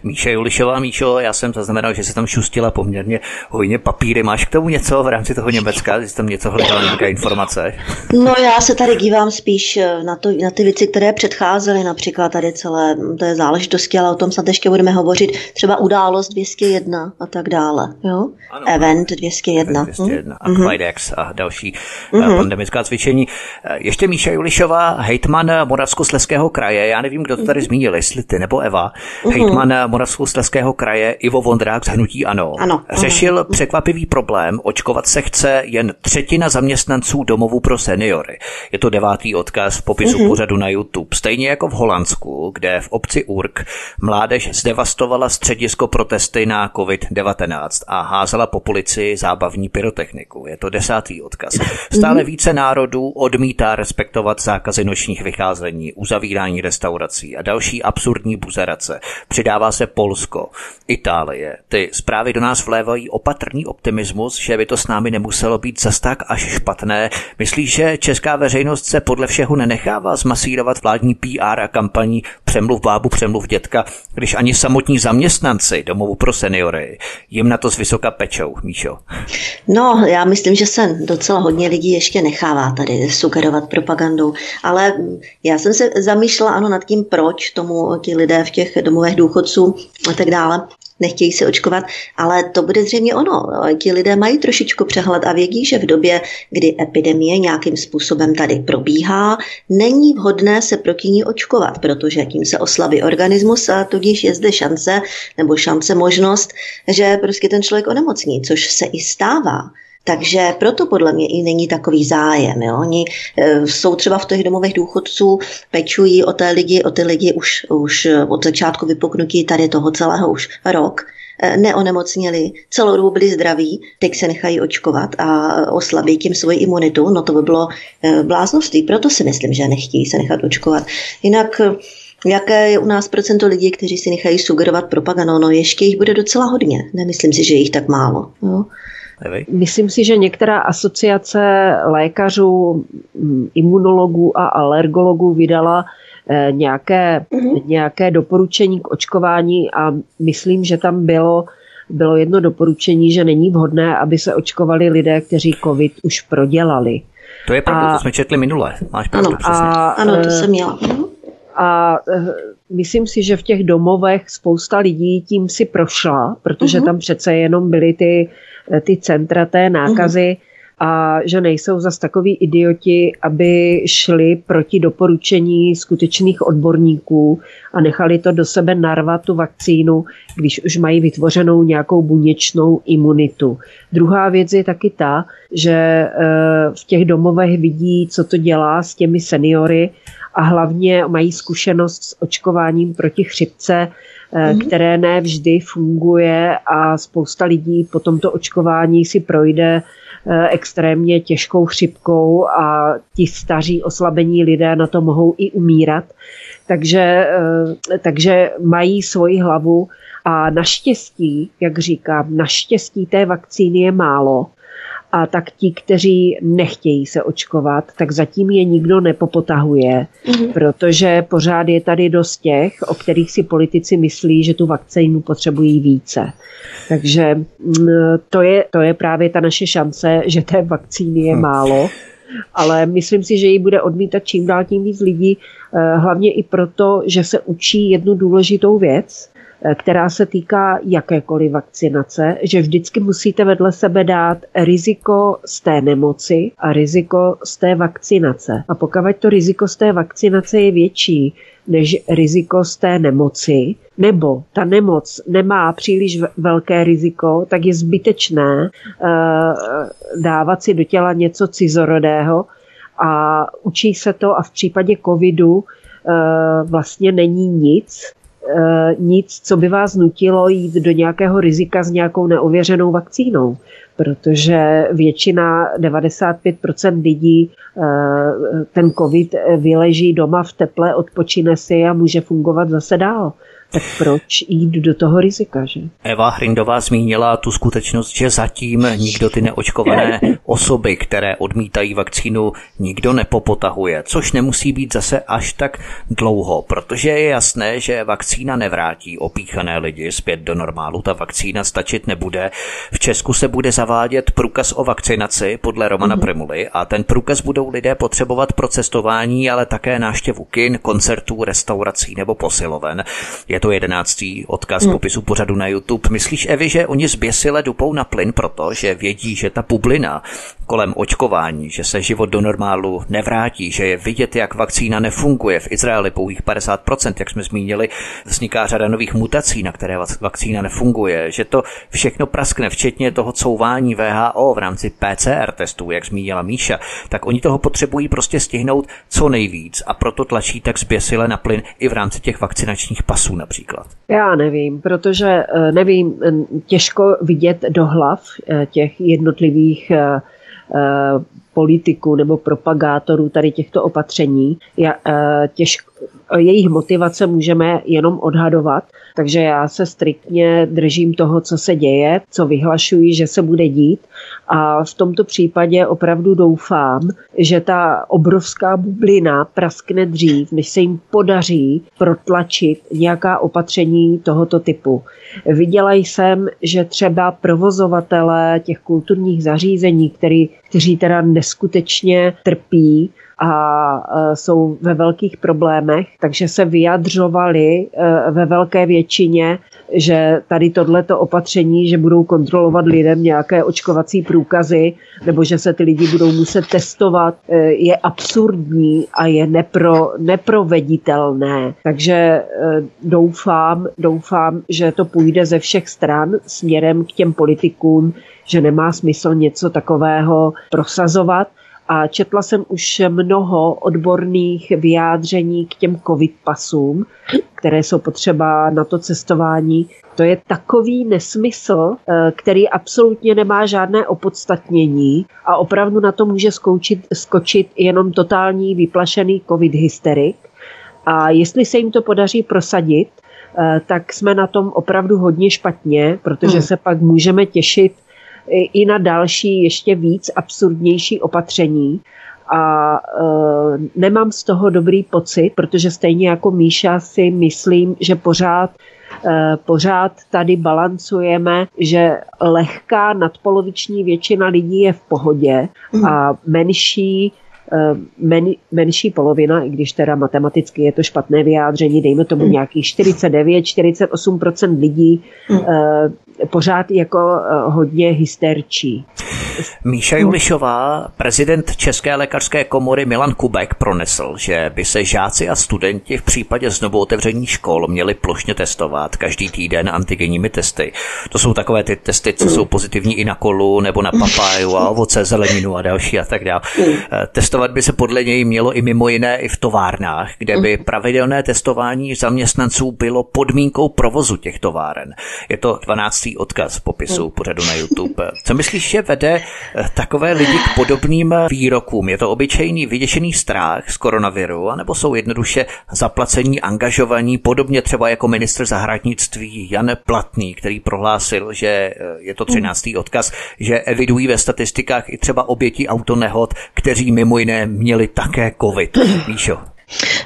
Míša Julišová, Míšo, já jsem zaznamenal, že se tam šustila poměrně hojně papíry. Máš k tomu něco v rámci toho Německa? Jsi tam něco hledal, nějaké informace? No já se tady dívám spíš eh, na, to, na ty věci, které předcházely, například tady celé té záležitosti, ale o tom snad ještě budeme hovořit. Třeba událost 201 a tak dále. Jo? ano, Event 201. 201 a Quidex a další mm-hmm. pandemická cvičení. Eh, ještě Míša Julišová, hejtman Moravskosleského kraje, já nevím, kdo to tady zmínil, jestli ty nebo Eva, mm-hmm. hejtman Moravskosleského kraje Ivo Vondrák z Hnutí Ano, ano řešil ano. překvapivý problém, očkovat se chce jen třetina zaměstnanců domovů pro seniory. Je to devátý odkaz v popisu mm-hmm. pořadu na YouTube. Stejně jako v Holandsku, kde v obci Urk mládež zdevastovala středisko protesty na COVID-19 a házela po policii zábavní pyrotechniku. Je to desátý odkaz. Stále mhm. více národů odmítá respektovat zákazy nočních vycházení, uzavírání restaurací a další absurdní buzerace. Přidává se Polsko, Itálie. Ty zprávy do nás vlévají opatrný optimismus, že by to s námi nemuselo být zas tak až špatné. Myslíš, že česká veřejnost se podle všeho nenechává zmasírovat vládní PR a kampaní přemluv bábu, přemluv dětka, když ani samotní zaměstnanci domovu pro seniory jim na to z vysoká pečou, Míšo? No, já myslím, že se docela hodně lidí ještě nechává tady sugerovat propagandou, ale já jsem se zamýšlela ano nad tím, proč tomu ti lidé v těch domovech důchodců a tak dále nechtějí se očkovat, ale to bude zřejmě ono. Ti lidé mají trošičku přehled a vědí, že v době, kdy epidemie nějakým způsobem tady probíhá, není vhodné se proti ní očkovat, protože tím se oslabí organismus a tudíž je zde šance nebo šance možnost, že prostě ten člověk onemocní, což se i stává. Takže proto podle mě i není takový zájem. Jo? Oni e, jsou třeba v těch domovech důchodců, pečují o, té lidi, o ty lidi už, už od začátku vypuknutí tady toho celého už rok e, neonemocněli, celou dobu byli zdraví, teď se nechají očkovat a oslabí tím svoji imunitu, no to by bylo bláznovství. Proto si myslím, že nechtějí se nechat očkovat. Jinak Jaké je u nás procento lidí, kteří si nechají sugerovat propagandou? No ještě jich bude docela hodně. Nemyslím si, že jich tak málo. Jo. Myslím si, že některá asociace lékařů, mm, imunologů a alergologů vydala eh, nějaké, mm-hmm. nějaké doporučení k očkování a myslím, že tam bylo bylo jedno doporučení, že není vhodné, aby se očkovali lidé, kteří COVID už prodělali. To je pravda, a, to jsme četli minule. Máš pravdu, ano, a, ano, to jsem měla. Mhm. A eh, myslím si, že v těch domovech spousta lidí tím si prošla, protože uh-huh. tam přece jenom byly ty Eh, ty centra té nákazy a že nejsou zas takový idioti, aby šli proti doporučení skutečných odborníků a nechali to do sebe narvat tu vakcínu, když už mají vytvořenou nějakou buněčnou imunitu. Druhá věc je taky ta, že eh, v těch domovech vidí, co to dělá s těmi seniory a hlavně mají zkušenost s očkováním proti chřipce, mm. které ne vždy funguje a spousta lidí po tomto očkování si projde eh, extrémně těžkou chřipkou a ti staří oslabení lidé na to mohou i umírat. Takže, eh, takže mají svoji hlavu a naštěstí, jak říkám, naštěstí té vakcíny je málo a tak ti, kteří nechtějí se očkovat, tak zatím je nikdo nepopotahuje, mm-hmm. protože pořád je tady dost těch, o kterých si politici myslí, že tu vakcínu potřebují více. Takže mm, to je, to je právě ta naše šance, že té vakcíny je hm. málo ale myslím si, že ji bude odmítat čím dál tím víc lidí, eh, hlavně i proto, že se učí jednu důležitou věc, která se týká jakékoliv vakcinace, že vždycky musíte vedle sebe dát riziko z té nemoci a riziko z té vakcinace. A pokud to riziko z té vakcinace je větší než riziko z té nemoci, nebo ta nemoc nemá příliš velké riziko, tak je zbytečné uh, dávat si do těla něco cizorodého a učí se to a v případě covidu uh, vlastně není nic, nic, co by vás nutilo jít do nějakého rizika s nějakou neověřenou vakcínou protože většina, 95% lidí ten covid vyleží doma v teple, odpočine si a může fungovat zase dál tak proč jít do toho rizika, že? Eva Hrindová zmínila tu skutečnost, že zatím nikdo ty neočkované osoby, které odmítají vakcínu, nikdo nepopotahuje, což nemusí být zase až tak dlouho, protože je jasné, že vakcína nevrátí opíchané lidi zpět do normálu. Ta vakcína stačit nebude. V Česku se bude zavádět průkaz o vakcinaci podle Romana mm-hmm. Primuly a ten průkaz budou lidé potřebovat pro cestování, ale také náštěvu kin, koncertů, restaurací nebo posiloven. Je to jedenáctý odkaz hmm. popisu pořadu na YouTube. Myslíš, Evi, že oni zběsile dupou na plyn proto, že vědí, že ta bublina kolem očkování, že se život do normálu nevrátí, že je vidět, jak vakcína nefunguje. V Izraeli pouhých 50%, jak jsme zmínili, vzniká řada nových mutací, na které vakcína nefunguje, že to všechno praskne, včetně toho couvání VHO v rámci PCR testů, jak zmínila Míša, tak oni toho potřebují prostě stihnout co nejvíc a proto tlačí tak zběsile na plyn i v rámci těch vakcinačních pasů například. Já nevím, protože eh, nevím, těžko vidět do hlav eh, těch jednotlivých eh, politiků nebo propagátorů tady těchto opatření. Těžko, jejich motivace můžeme jenom odhadovat, takže já se striktně držím toho, co se děje, co vyhlašují, že se bude dít a v tomto případě opravdu doufám, že ta obrovská bublina praskne dřív, než se jim podaří protlačit nějaká opatření tohoto typu. Viděla jsem, že třeba provozovatele těch kulturních zařízení, který, kteří teda neskutečně trpí, a jsou ve velkých problémech, takže se vyjadřovali e, ve velké většině, že tady tohleto opatření, že budou kontrolovat lidem nějaké očkovací průkazy, nebo že se ty lidi budou muset testovat, e, je absurdní a je nepro, neproveditelné. Takže e, doufám, doufám, že to půjde ze všech stran směrem k těm politikům, že nemá smysl něco takového prosazovat a četla jsem už mnoho odborných vyjádření k těm covid pasům, které jsou potřeba na to cestování. To je takový nesmysl, eh, který absolutně nemá žádné opodstatnění a opravdu na to může skočit, skočit jenom totální vyplašený covid hysterik. A jestli se jim to podaří prosadit, eh, tak jsme na tom opravdu hodně špatně, protože hmm. se pak můžeme těšit i na další ještě víc absurdnější opatření. A e, nemám z toho dobrý pocit, protože stejně jako Míša si myslím, že pořád e, pořád tady balancujeme, že lehká nadpoloviční většina lidí je v pohodě a menší men, menší polovina, i když teda matematicky je to špatné vyjádření, dejme tomu mm. nějakých 49-48% lidí mm. pořád jako eh, hodně hysterčí. Míša Julišová, prezident České lékařské komory Milan Kubek pronesl, že by se žáci a studenti v případě znovu otevření škol měli plošně testovat každý týden antigenními testy. To jsou takové ty testy, co jsou pozitivní i na kolu nebo na papáju a ovoce, zeleninu a další a tak dále. Testovat by se podle něj mělo i mimo jiné i v továrnách, kde by pravidelné testování zaměstnanců bylo podmínkou provozu těch továren. Je to 12. odkaz v popisu pořadu na YouTube. Co myslíš, že vede Eh, takové lidi k podobným eh, výrokům? Je to obyčejný vyděšený strach z koronaviru, anebo jsou jednoduše zaplacení, angažovaní, podobně třeba jako ministr zahradnictví Jan Platný, který prohlásil, že eh, je to 13. odkaz, že evidují ve statistikách i třeba oběti autonehod, kteří mimo jiné měli také covid. Míšo.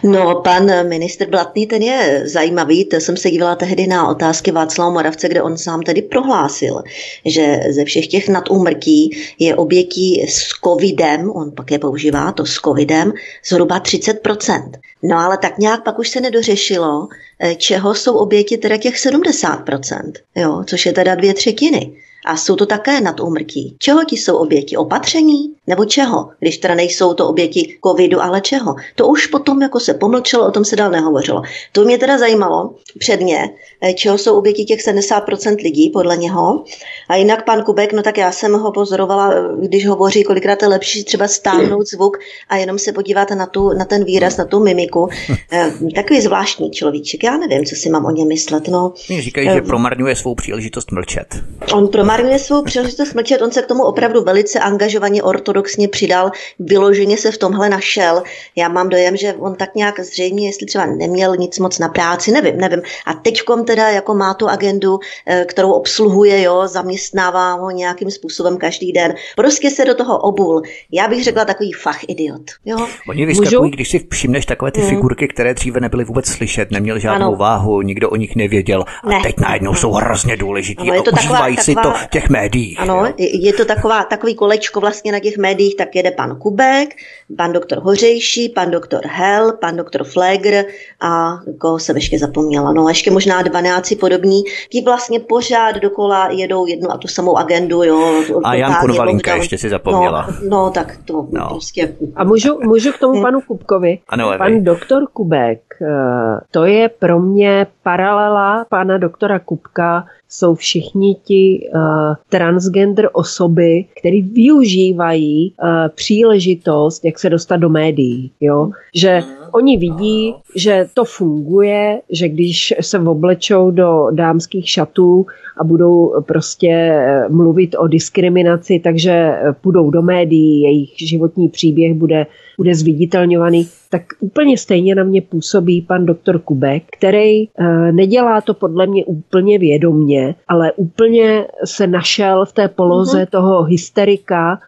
No, pan ministr Blatný, ten je zajímavý. To jsem se dívala tehdy na otázky Václava Moravce, kde on sám tedy prohlásil, že ze všech těch nadúmrtí je obětí s covidem, on pak je používá, to s covidem, zhruba 30%. No ale tak nějak pak už se nedořešilo, eh, čeho jsou oběti teda těch 70%, jo, což je teda dvě třetiny. A jsou to také nad úmrtí. Čeho ti jsou oběti? Opatření? Nebo čeho? Když teda nejsou to oběti covidu, ale čeho? To už potom jako se pomlčelo, o tom se dál nehovořilo. To mě teda zajímalo předně, eh, čeho jsou oběti těch 70% lidí podle něho. A jinak pan Kubek, no tak já jsem ho pozorovala, eh, když hovoří, kolikrát je lepší třeba stáhnout zvuk a jenom se podívat na, tu, na ten výraz, na tu mimiku. Eh, takový zvláštní človíček, já nevím, co si mám o něm myslet. No. Říkají, že promarňuje svou příležitost mlčet. On promarňuje svou příležitost mlčet, on se k tomu opravdu velice angažovaně ortodoxně přidal, vyloženě se v tomhle našel. Já mám dojem, že on tak nějak zřejmě, jestli třeba neměl nic moc na práci, nevím, nevím. A teďkom teda jako má tu agendu, eh, kterou obsluhuje, jo, zaměstnává ho nějakým způsobem každý den. Prostě se do toho obul. Já bych řekla takový fach idiot. Jo. Oni vyskakují, Můžu? když si všimneš takové ty hmm. figurky, které dříve nebyly vůbec slyšet, neměl žádnou ano. váhu, nikdo o nich nevěděl a ne. teď najednou jsou hrozně důležitý ano, je to a taková, užívají taková, si to těch médiích. Ano, jo? je to taková, takový kolečko vlastně na těch médiích, tak jede pan Kubek, pan doktor Hořejší, pan doktor Hell, pan doktor Flegr a koho jsem ještě zapomněla. No ještě možná 12 podobní. Ti vlastně pořád dokola jedou jednu a tu samou agendu. Jo, a Jan Konvalinka ještě si zapomněla. No, no tak to no. prostě... A můžu, můžu k tomu panu Kubkovi? Ano, Pan doktor Kubek, to je pro mě paralela pana doktora Kubka jsou všichni ti uh, transgender osoby, které využívají uh, příležitost, jak se dostat do médií. Jo? Že oni vidí, že to funguje, že když se oblečou do dámských šatů a budou prostě eh, mluvit o diskriminaci, takže půjdou do médií, jejich životní příběh bude, bude zviditelňovaný, tak úplně stejně na mě působí pan doktor Kubek, který e, nedělá to podle mě úplně vědomně, ale úplně se našel v té poloze mm-hmm. toho hysterika,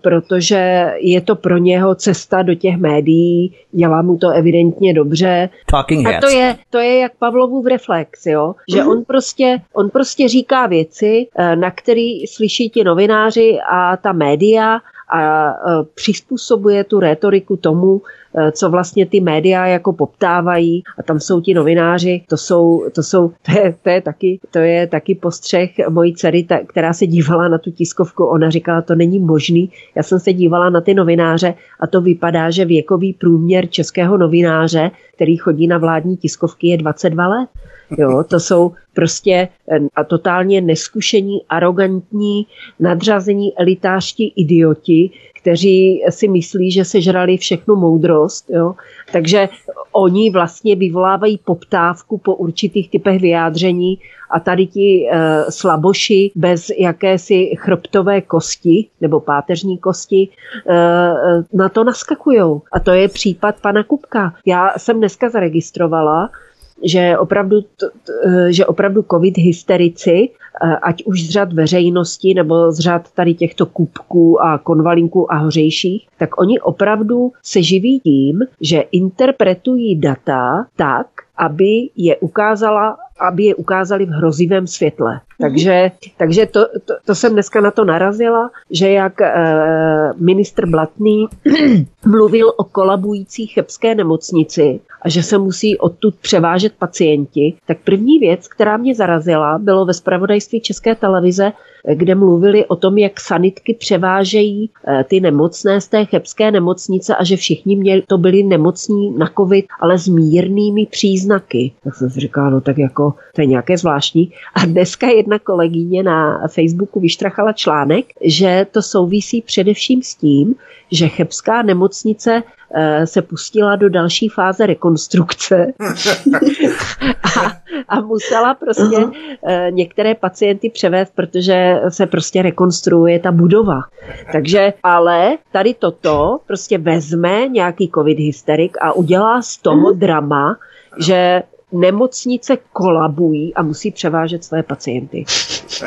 protože je to pro něho cesta do těch médií, dělá mu to evidentně dobře. Talking a to je, to je jak Pavlovův reflex, jo? že mm-hmm. on, prostě, on prostě říká věci, e, na který slyší ti novináři a ta média a přizpůsobuje tu rétoriku tomu, Eh, co vlastně ty média jako poptávají. A tam jsou ti novináři, to jsou, to jsou, to je, to je taky, to je taky postřeh mojí dcery, ta, která se dívala na tu tiskovku, ona říkala, to není možný, já jsem se dívala na ty novináře a to vypadá, že věkový průměr českého novináře, který chodí na vládní tiskovky, je 22 let. Jo, to jsou prostě eh, a totálně neskušení, arrogantní, nadřazení elitářští idioti, kteří si myslí, že sežrali všechnu moudrost. Jo? Takže oni vlastně vyvolávají poptávku po určitých typech vyjádření a tady ti e, slaboši bez jakési chrbtové kosti nebo páteřní kosti e, na to naskakují. A to je případ pana Kupka. Já jsem dneska zaregistrovala, že opravdu, že opravdu covid hysterici ať už z řad veřejnosti nebo z řad tady těchto kupků a konvalinků a hořejších, tak oni opravdu se živí tím, že interpretují data tak, aby je ukázala aby je ukázali v hrozivém světle. Takže, takže to, to, to jsem dneska na to narazila, že jak e, ministr Blatný mluvil o kolabující chebské nemocnici a že se musí odtud převážet pacienti, tak první věc, která mě zarazila, bylo ve spravodajství České televize, kde mluvili o tom, jak sanitky převážejí eh, ty nemocné z té chebské nemocnice a že všichni měli, to byli nemocní na covid, ale s mírnými příznaky. Tak jsem si říkala, no tak jako to je nějaké zvláštní. A dneska jedna kolegyně na Facebooku vyštrachala článek, že to souvisí především s tím, že chebská nemocnice Eh, se pustila do další fáze rekonstrukce a, a musela prostě uh-huh. některé pacienty převést, protože se prostě rekonstruuje ta budova. Takže, ale tady toto prostě vezme nějaký covid hysterik a udělá z toho uh-huh. drama, že nemocnice kolabují a musí převážet své pacienty.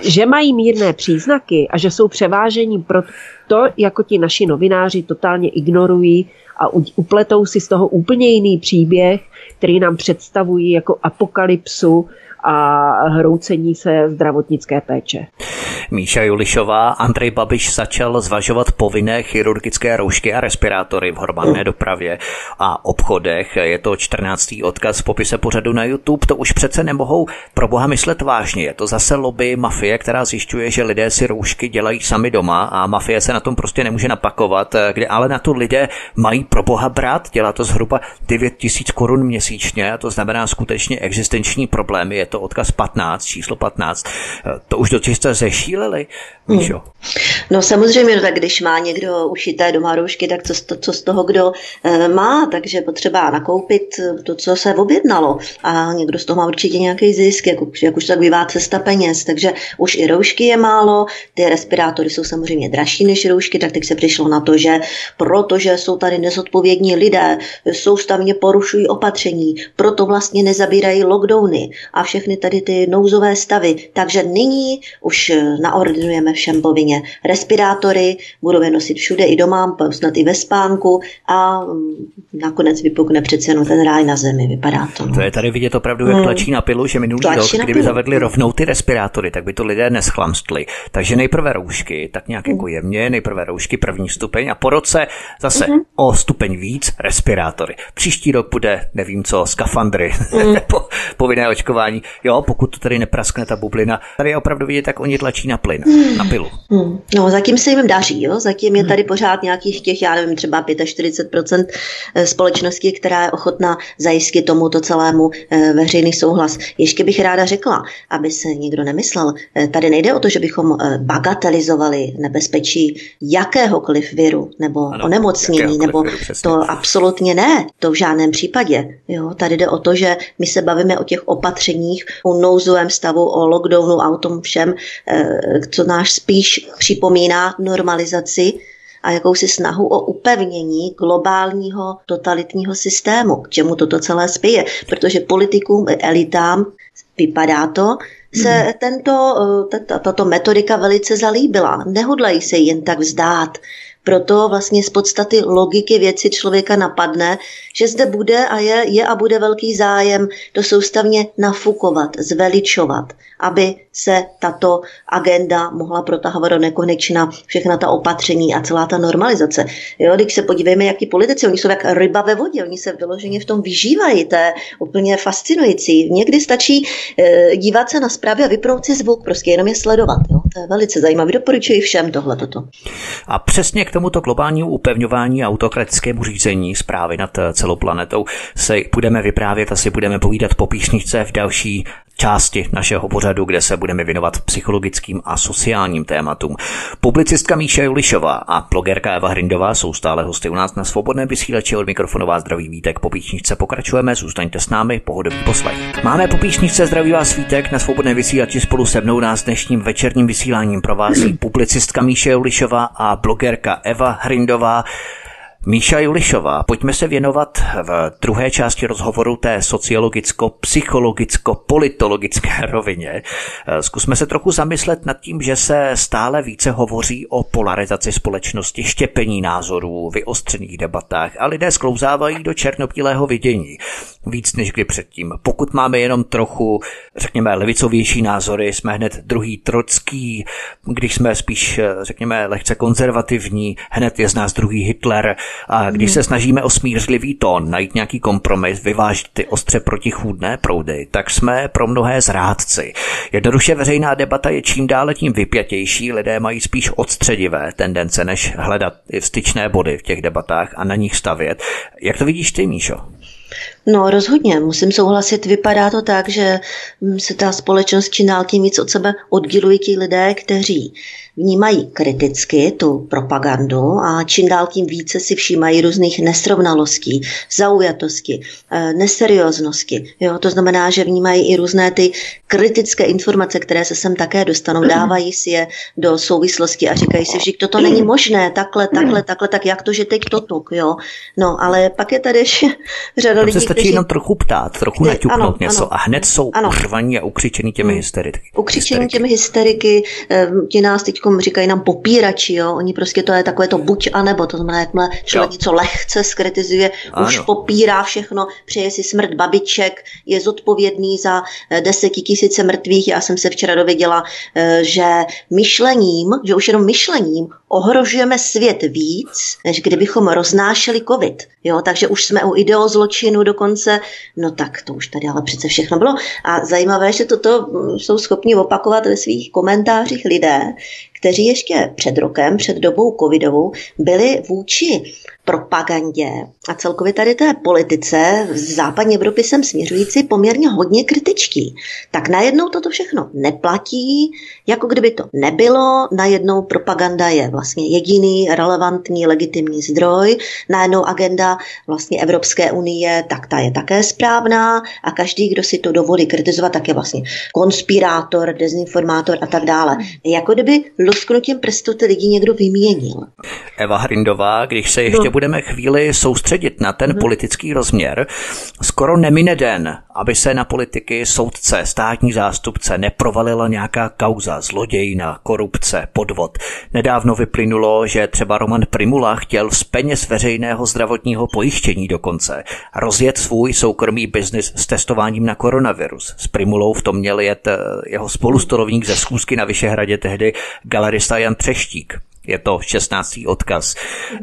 Že mají mírné příznaky a že jsou převážení pro to, jako ti naši novináři totálně ignorují a upletou si z toho úplně jiný příběh, který nám představují jako apokalypsu a hroucení se zdravotnické péče. Míša Julišová, Andrej Babiš začal zvažovat povinné chirurgické roušky a respirátory v hromadné dopravě a obchodech. Je to 14. odkaz v popise pořadu na YouTube. To už přece nemohou pro boha myslet vážně. Je to zase lobby mafie, která zjišťuje, že lidé si roušky dělají sami doma a mafie se na tom prostě nemůže napakovat, kde ale na to lidé mají pro boha brát. Dělá to zhruba 9 tisíc korun měsíčně a to znamená skutečně existenční problémy. Je to odkaz 15, číslo 15. To už dočista zešíleli, Míšo? Hmm. No samozřejmě, no tak když má někdo ušité doma roušky, tak co, co z toho kdo e, má, takže potřeba nakoupit to, co se objednalo a někdo z toho má určitě nějaký zisk, jak, jak už tak bývá cesta peněz, takže už i roušky je málo, ty respirátory jsou samozřejmě dražší než roušky, tak teď se přišlo na to, že protože jsou tady nezodpovědní lidé, soustavně porušují opatření, proto vlastně nezabírají lockdowny a všechny tady ty nouzové stavy, takže nyní už naordinujeme všem povinně respirátory, budou je nosit všude i doma, snad i ve spánku a mm, nakonec vypukne přece jenom ten ráj na zemi, vypadá to. No. To je tady vidět opravdu, jak hmm. tlačí na pilu, že minulý tlačí rok, kdyby zavedli rovnou ty respirátory, tak by to lidé neschlamstli. Takže nejprve roušky, tak nějak jako jemně, nejprve roušky první stupeň a po roce zase hmm. o stupeň víc respirátory. Příští rok bude, nevím co, skafandry hmm. nebo povinné očkování. Jo, pokud to tady nepraskne ta bublina, tady je opravdu vidět, jak oni tlačí na plyn, hmm. na pilu. Hmm. No, zatím se jim daří, jo? zatím je tady pořád nějakých těch, já nevím, třeba 45% eh, společnosti, která je ochotná zajistit tomuto celému eh, veřejný souhlas. Ještě bych ráda řekla, aby se nikdo nemyslel, eh, tady nejde o to, že bychom bagatelizovali nebezpečí jakéhokoliv viru nebo ano, onemocnění, nebo viru, to absolutně ne, to v žádném případě. Jo? Tady jde o to, že my se bavíme o těch opatřeních, o nouzovém stavu, o lockdownu a o tom všem, co náš spíš připomíná normalizaci a jakousi snahu o upevnění globálního totalitního systému, k čemu toto celé spěje. Protože politikům, elitám, vypadá to, se hmm. tento, tato metodika velice zalíbila. Nehodlají se jen tak vzdát. Proto vlastně z podstaty logiky věci člověka napadne, že zde bude a je, je a bude velký zájem to soustavně nafukovat, zveličovat, aby se tato agenda mohla protahovat do nekonečna, všechna ta opatření a celá ta normalizace. Jo, když se podívejme, jak ti politici, oni jsou jak ryba ve vodě, oni se vyloženě v tom vyžívají, to je úplně fascinující. Někdy stačí e, dívat se na zprávy a vypnout si zvuk, prostě jenom je sledovat. Jo. To je velice zajímavé, doporučuji všem tohle. Toto. A přesně k tomuto globálnímu upevňování a autokratickému řízení zprávy nad celou planetou se budeme vyprávět, asi budeme povídat po píšničce v další části našeho pořadu, kde se budeme věnovat psychologickým a sociálním tématům. Publicistka Míša Julišová a blogerka Eva Hrindová jsou stále hosty u nás na svobodné vysílači od mikrofonová zdraví vítek. Po píšničce pokračujeme, zůstaňte s námi, pohodový poslech. Máme po píšničce zdraví vás vítek na svobodné vysílači spolu se mnou nás dnešním večerním vysíláním provází publicistka Míša Julišová a blogerka Eva Hrindová. Míša Julišová, pojďme se věnovat v druhé části rozhovoru té sociologicko-psychologicko-politologické rovině. Zkusme se trochu zamyslet nad tím, že se stále více hovoří o polarizaci společnosti, štěpení názorů, vyostřených debatách a lidé sklouzávají do černopílého vidění víc než kdy předtím. Pokud máme jenom trochu, řekněme, levicovější názory, jsme hned druhý trocký, když jsme spíš, řekněme, lehce konzervativní, hned je z nás druhý Hitler a když se snažíme o smířlivý tón, najít nějaký kompromis, vyvážit ty ostře protichůdné proudy, tak jsme pro mnohé zrádci. Jednoduše veřejná debata je čím dále tím vypjatější, lidé mají spíš odstředivé tendence, než hledat styčné body v těch debatách a na nich stavět. Jak to vidíš ty, Míšo? No rozhodně, musím souhlasit, vypadá to tak, že se ta společnost čím dál tím víc od sebe oddělují ti lidé, kteří vnímají kriticky tu propagandu a čím dál tím více si všímají různých nesrovnalostí, zaujatosti, eh, neserióznosti. Jo, to znamená, že vnímají i různé ty kritické informace, které se sem také dostanou, dávají si je do souvislosti a říkají si, že toto není možné, takhle, takhle, takhle, tak jak to, že teď toto, jo. No, ale pak je tady ještě řada lidí, stačí jenom trochu ptát, trochu Kdy, naťuknout ano, něco ano, a hned jsou ano. urvaní a ukřičení těmi hmm. hysteriky. Ukřičení těmi hysteriky, eh, ti nás teď říkají nám popírači, jo? oni prostě to je takové to buď a nebo, to znamená, jakmile člověk jo. něco lehce skritizuje, ano. už popírá všechno, přeje si smrt babiček, je zodpovědný za eh, desetitisíce mrtvých. Já jsem se včera dověděla, eh, že myšlením, že už jenom myšlením ohrožujeme svět víc, než kdybychom roznášeli covid. Jo, takže už jsme u ideozločinu dokonce, no tak to už tady ale přece všechno bylo. A zajímavé, že toto jsou schopni opakovat ve svých komentářích lidé, kteří ještě před rokem, před dobou covidovou, byli vůči propagandě a celkově tady té politice v západní Evropě sem směřující poměrně hodně kritičtí. Tak najednou toto všechno neplatí, jako kdyby to nebylo, najednou propaganda je vlastně jediný relevantní legitimní zdroj, najednou agenda vlastně Evropské unie, tak ta je také správná a každý, kdo si to dovolí kritizovat, tak je vlastně konspirátor, dezinformátor a tak dále. Jako kdyby lusknutím prstu ty lidi někdo vyměnil. Eva Hrindová, když se ještě no budeme chvíli soustředit na ten hmm. politický rozměr, skoro nemine den, aby se na politiky soudce, státní zástupce neprovalila nějaká kauza, zlodějina, korupce, podvod. Nedávno vyplynulo, že třeba Roman Primula chtěl z peněz veřejného zdravotního pojištění dokonce rozjet svůj soukromý biznis s testováním na koronavirus. S Primulou v tom měl jet eh, jeho spolustolovník ze schůzky na Vyšehradě tehdy galerista Jan Třeštík. Je to 16. odkaz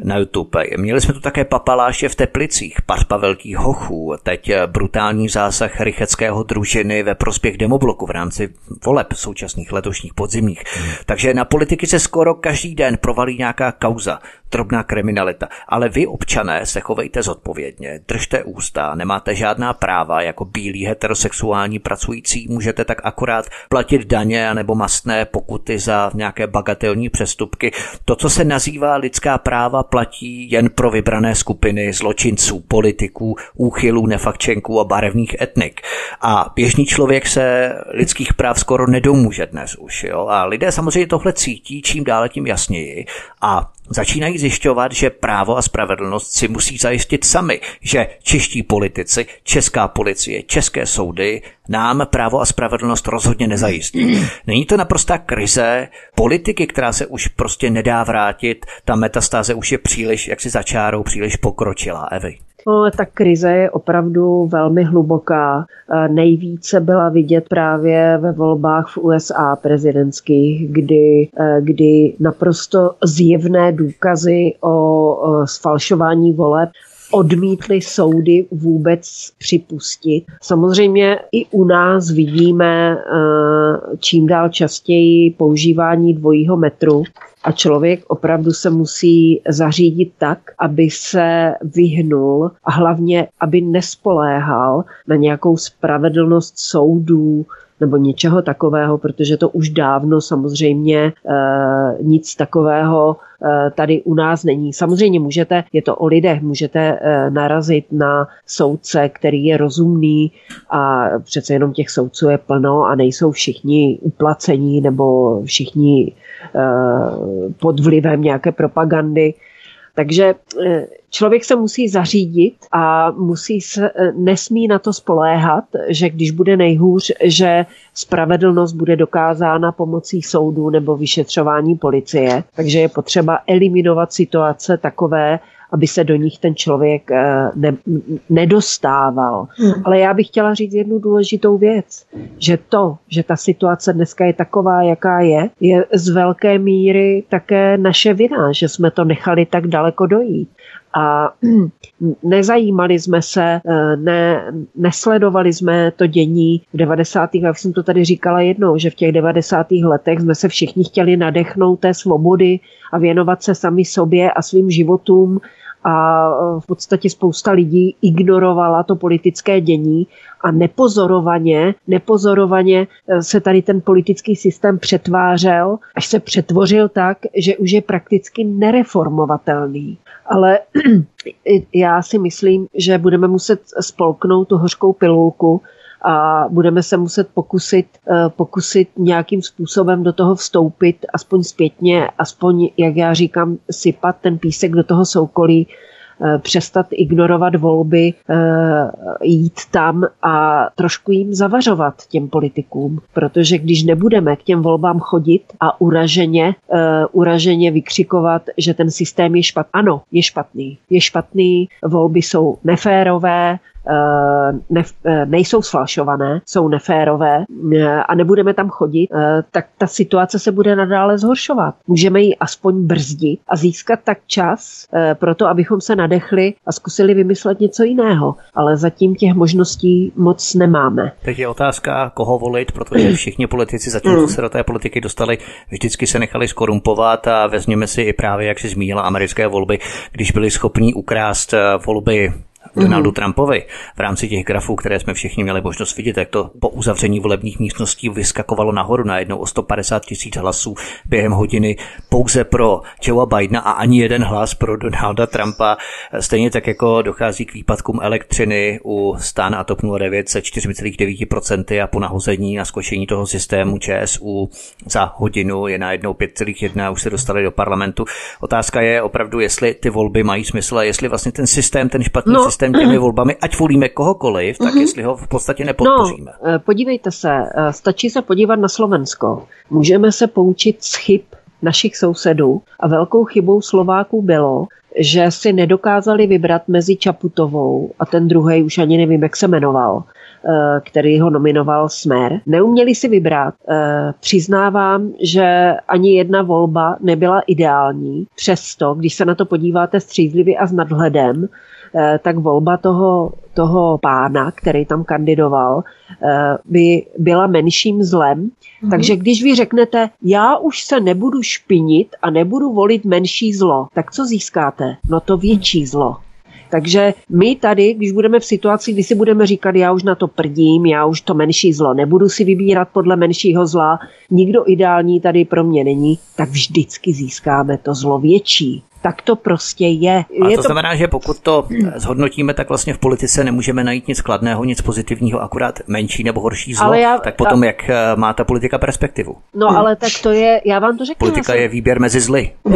na YouTube. Měli jsme tu také papaláše v Teplicích, parta velkých hochů, teď brutální zásah rycheckého družiny ve prospěch demobloku v rámci voleb současných letošních podzimních. Takže na politiky se skoro každý den provalí nějaká kauza drobná kriminalita. Ale vy, občané, se chovejte zodpovědně, držte ústa, nemáte žádná práva jako bílí heterosexuální pracující, můžete tak akorát platit daně nebo mastné pokuty za nějaké bagatelní přestupky. To, co se nazývá lidská práva, platí jen pro vybrané skupiny zločinců, politiků, úchylů, nefakčenků a barevných etnik. A běžný člověk se lidských práv skoro nedomůže dnes už. Jo? A lidé samozřejmě tohle cítí čím dále tím jasněji a Začínají zjišťovat, že právo a spravedlnost si musí zajistit sami, že čeští politici, česká policie, české soudy nám právo a spravedlnost rozhodně nezajistí. Není to naprostá krize politiky, která se už prostě nedá vrátit, ta metastáze už je příliš, jak si začárou, příliš pokročila, Evy. No, ta krize je opravdu velmi hluboká. E, nejvíce byla vidět právě ve volbách v USA prezidentských, kdy, e, kdy naprosto zjevné důkazy o sfalšování voleb odmítly soudy vůbec připustit. Samozřejmě i u nás vidíme e, čím dál častěji používání dvojího metru a člověk opravdu se musí zařídit tak, aby se vyhnul a hlavně, aby nespoléhal na nějakou spravedlnost soudů, nebo něčeho takového, protože to už dávno samozřejmě e, nic takového e, tady u nás není. Samozřejmě můžete, je to o lidech, můžete e, narazit na soudce, který je rozumný a přece jenom těch soudců je plno a nejsou všichni uplacení nebo všichni Eh, pod vlivem nějaké propagandy. Takže eh, člověk se musí zařídit a musí se, eh, nesmí na to spoléhat, že když bude nejhůř, že spravedlnost bude dokázána pomocí soudu nebo vyšetřování policie. Takže je potřeba eliminovat situace takové, aby se do nich ten člověk eh, ne, nedostával. Hmm. Ale já bych chtěla říct jednu důležitou věc, že to, že ta situace dneska je taková, jaká je, je z velké míry také naše vina, že jsme to nechali tak daleko dojít a nezajímali jsme se, eh, ne, nesledovali jsme to dění v 90. letech. jsem to tady říkala jednou, že v těch 90. letech jsme se všichni chtěli nadechnout té svobody a věnovat se sami sobě a svým životům a e, v podstatě spousta lidí ignorovala to politické dění a nepozorovaně, nepozorovaně e, se tady ten politický systém přetvářel, až se přetvořil tak, že už je prakticky nereformovatelný. Ale já si myslím, že budeme muset spolknout tu hořkou pilulku a budeme se muset pokusit, eh, pokusit nějakým způsobem do toho vstoupit, aspoň zpětně, aspoň, jak já říkám, sypat ten písek do toho soukolí eh, přestat ignorovat volby, eh, jít tam a trošku jim zavařovat těm politikům, protože když nebudeme k těm volbám chodit a uraženě, uraženě vykřikovat, že ten systém je špatný. Ano, je špatný. Je špatný, volby jsou neférové, ne, eh, nejsou sfalšované, jsou neférové eh, a nebudeme tam chodit, tak ta situace se bude nadále zhoršovat. Můžeme ji aspoň brzdit a získat tak čas pro to, abychom se nadechli a zkusili vymyslet něco jiného. Ale zatím těch možností moc nemáme. Teď je otázka, koho volit, protože všichni politici zatím, co se do té politiky dostali, vždycky se nechali skorumpovat a vezměme si i právě, jak si zmínila, americké volby, když byli schopní ukrást volby Donaldu mm-hmm. Trumpovi v rámci těch grafů, které jsme všichni měli možnost vidět, jak to po uzavření volebních místností vyskakovalo nahoru na jednou o 150 tisíc hlasů během hodiny pouze pro Joea Bidena a ani jeden hlas pro Donalda Trumpa. Stejně tak jako dochází k výpadkům elektřiny u Stan a TOP 09 se 4,9% a po nahození a skočení toho systému ČSU za hodinu je na jednou 5,1 a už se dostali do parlamentu. Otázka je opravdu, jestli ty volby mají smysl a jestli vlastně ten systém, ten špatný no, systém těmi mhm. volbami, ať volíme kohokoliv, tak uh-huh. jestli ho v podstatě nepodpoříme. No, eh, podívejte se, eh, stačí se podívat na Slovensko. Můžeme se poučit z chyb našich sousedů a velkou chybou Slováků bylo, že si nedokázali vybrat mezi Čaputovou a ten druhý, už ani nevím, jak se jmenoval, eh, který ho nominoval Smer. Neuměli si vybrat. Přiznávám, že ani jedna volba nebyla ideální. Přesto, když se na to podíváte střízlivě a s nadhledem, tak volba toho, toho pána, který tam kandidoval, eh, by byla menším zlem. Mm-hmm. Takže když vy řeknete, já už se nebudu špinit a nebudu volit menší zlo, tak co získáte? No to větší zlo. Takže my tady, když budeme v situaci, kdy si budeme říkat, já už na to prdím, já už to menší zlo nebudu si vybírat podle menšího zla, nikdo ideální tady pro mě není, tak vždycky získáme to zlo větší tak to prostě je. A je to, to znamená, že pokud to zhodnotíme, tak vlastně v politice nemůžeme najít nic kladného, nic pozitivního, akurát menší nebo horší zlo. Ale já, tak potom, a... jak eh, má ta politika perspektivu? No hmm. ale tak to je, já vám to řeknu. Politika jsem... je výběr mezi zly. Uh,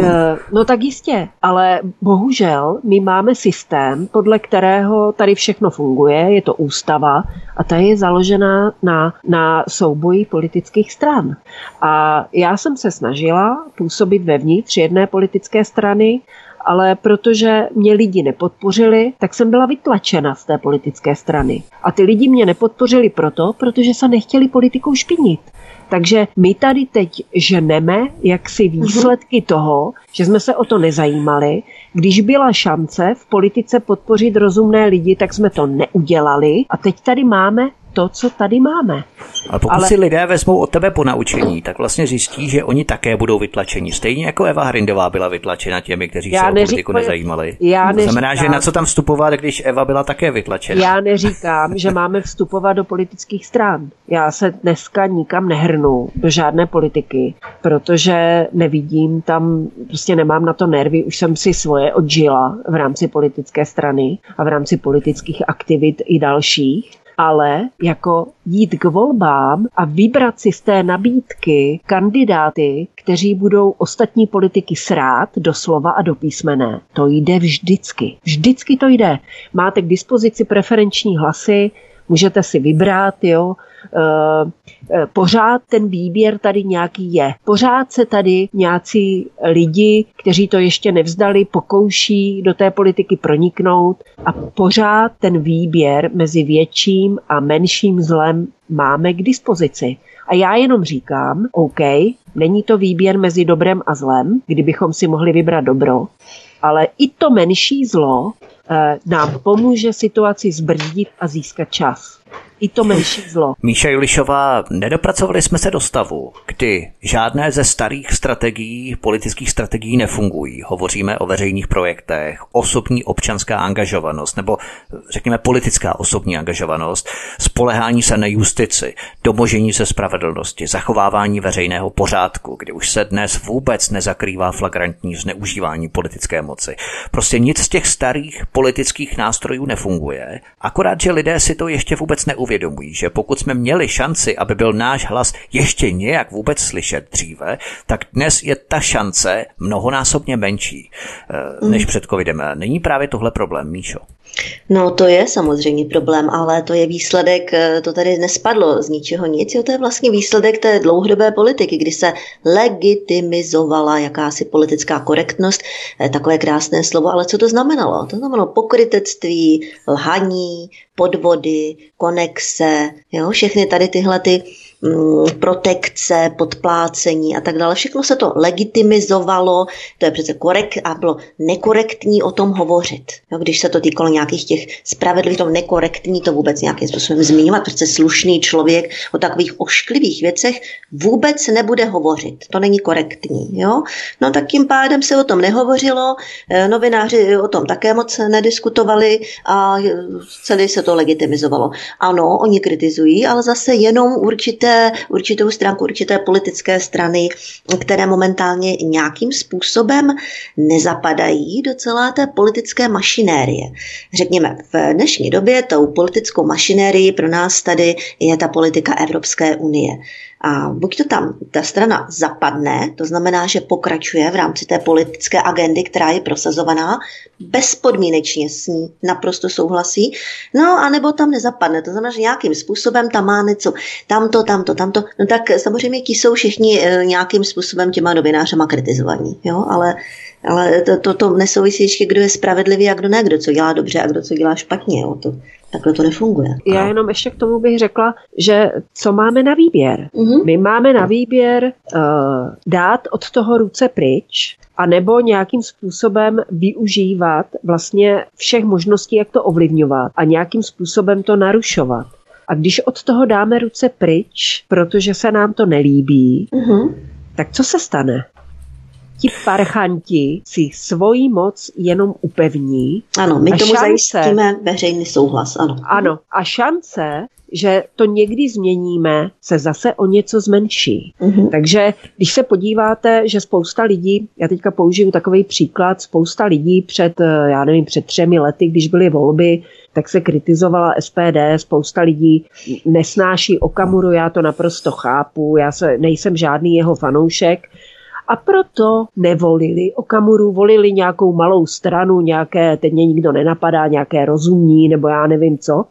no tak jistě, ale bohužel my máme systém, podle kterého tady všechno funguje, je to ústava a ta je založená na, na souboji politických stran. A já jsem se snažila působit vevnitř jedné politické strany, ale protože mě lidi nepodpořili, tak jsem byla vytlačena z té politické strany. A ty lidi mě nepodpořili proto, protože se nechtěli politikou špinit. Takže my tady teď ženeme jaksi mhm. výsledky toho, že jsme se o to nezajímali. Když byla šance v politice podpořit rozumné lidi, tak jsme to neudělali a teď tady máme to, co tady máme. Ale pokud Ale... si lidé vezmou od tebe po naučení, tak vlastně zjistí, že oni také budou vytlačeni. Stejně jako Eva Hrindová byla vytlačena těmi, kteří já se neříkám, o politiku nezajímali. Já neříkám, to znamená, že na co tam vstupovat, když Eva byla také vytlačena. Já neříkám, že máme vstupovat do politických stran. Já se dneska nikam nehrnu do žádné politiky, protože nevidím tam, prostě nemám na to nervy, už jsem si svoje odžila v rámci politické strany a v rámci politických aktivit i dalších ale jako jít k volbám a vybrat si z té nabídky kandidáty, kteří budou ostatní politiky srát doslova a do písmene. To jde vždycky. Vždycky to jde. Máte k dispozici preferenční hlasy, můžete si vybrat, jo, Eh, eh, pořád ten výběr tady nějaký je. Pořád se tady nějací lidi, kteří to ještě nevzdali, pokouší do té politiky proniknout a pořád ten výběr mezi větším a menším zlem máme k dispozici. A já jenom říkám, OK, není to výběr mezi dobrem a zlem, kdybychom si mohli vybrat dobro, ale i to menší zlo nám pomůže situaci zbrzdit a získat čas i to menší zlo. Míša Julišová, nedopracovali jsme se do stavu, kdy žádné ze starých strategií, politických strategií nefungují. Hovoříme o veřejných projektech, osobní občanská angažovanost nebo řekněme politická osobní angažovanost, spolehání se na justici, domožení se spravedlnosti, zachovávání veřejného pořádku, kdy už se dnes vůbec nezakrývá flagrantní zneužívání politické moci. Prostě nic z těch starých politických nástrojů nefunguje, akorát, že lidé si to ještě vůbec neuvědomují neuvědomují, že pokud jsme měli šanci, aby byl náš hlas ještě nějak vůbec slyšet dříve, tak dnes je ta šance mnohonásobně menší eh, než před covidem. Není právě tohle problém, Míšo? No to je samozřejmě problém, ale to je výsledek, eh, to tady nespadlo z ničeho nic, jo, to je vlastně výsledek té dlouhodobé politiky, kdy se legitimizovala jakási politická korektnost, eh, takové krásné slovo, ale co to znamenalo? To znamenalo pokrytectví, lhaní, podvody, konexe, jo, všechny tady tyhle ty protekce, podplácení a tak dále. Všechno se to legitimizovalo, to je přece korekt a bylo nekorektní o tom hovořit. Jo, když se to týkalo nějakých těch spravedlivých, to nekorektní to vůbec nějakým způsobem zmiňovat, protože slušný člověk o takových ošklivých věcech vůbec nebude hovořit. To není korektní. Jo? No tak tím pádem se o tom nehovořilo, eh, novináři o tom také moc nediskutovali a celý se to legitimizovalo. Ano, oni kritizují, ale zase jenom určité určité, určitou stránku, určité politické strany, které momentálně nějakým způsobem nezapadají do celé té politické mašinérie. Řekněme, v dnešní době tou politickou mašinérii pro nás tady je ta politika Evropské unie. A buď to tam ta strana zapadne, to znamená, že pokračuje v rámci té politické agendy, která je prosazovaná, bezpodmínečně s ní naprosto souhlasí, no a nebo tam nezapadne, to znamená, že nějakým způsobem tam má něco, tamto, tamto, tamto, no tak samozřejmě ti jsou všichni eh, nějakým způsobem těma novinářema kritizovaní, jo, ale ale to, to, to nesouvisí ještě, kdo je spravedlivý a kdo ne, kdo co dělá dobře a kdo co dělá špatně. Jo. To, Takhle to nefunguje. Já jenom ještě k tomu bych řekla, že co máme na výběr? Mm-hmm. My máme na výběr uh, dát od toho ruce pryč, a nebo nějakým způsobem využívat vlastně všech možností, jak to ovlivňovat a nějakým způsobem to narušovat. A když od toho dáme ruce pryč, protože se nám to nelíbí, mm-hmm. tak co se stane? Ti parchanti si svoji moc jenom upevní. Ano, my tomu šance, zajistíme veřejný souhlas. Ano. ano, a šance, že to někdy změníme, se zase o něco zmenší. Uh-huh. Takže když se podíváte, že spousta lidí, já teďka použiju takový příklad, spousta lidí před, eh, já nevím, před třemi lety, když byly volby, tak se kritizovala SPD, spousta lidí nesnáší Okamuru, já to naprosto chápu, já se, nejsem žádný jeho fanoušek, a proto nevolili Okamuru, volili nějakou malou stranu, nějaké, teď mě nikdo nenapadá, nějaké rozumní nebo já nevím co.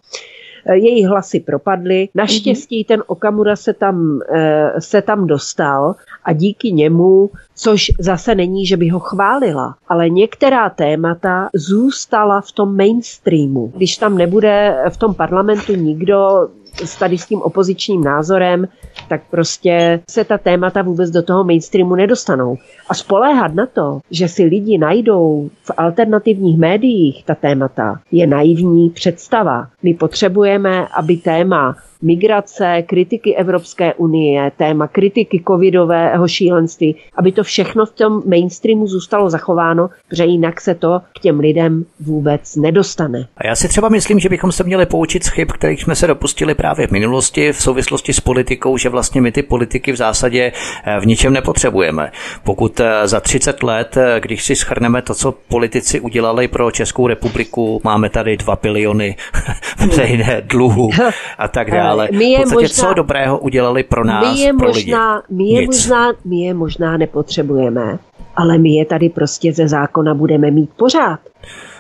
Eh, její hlasy propadly. Naštěstí ten Okamura se tam, eh, se tam dostal a díky němu, což zase není, že by ho chválila, ale některá témata zůstala v tom mainstreamu. Když tam nebude v tom parlamentu nikdo, s tady s tím opozičním názorem, tak prostě se ta témata vůbec do toho mainstreamu nedostanou. A spoléhat na to, že si lidi najdou v alternativních médiích ta témata, je naivní představa. My potřebujeme, aby téma migrace, kritiky Evropské unie, téma kritiky covidového šílenství, aby to všechno v tom mainstreamu zůstalo zachováno, protože jinak se to k těm lidem vůbec nedostane. A já si třeba myslím, že bychom se měli poučit z chyb, kterých jsme se dopustili právě v minulosti v souvislosti s politikou, že vlastně my ty politiky v zásadě eh, v ničem nepotřebujeme. Pokud eh, za 30 let, eh, když si schrneme to, co politici udělali pro Českou republiku, máme tady 2 biliony veřejné dluhu a tak dále ale my je v podstatě možná, co dobrého udělali pro nás, my je pro možná, lidi? My je, možná, my je možná nepotřebujeme, ale my je tady prostě ze zákona budeme mít pořád.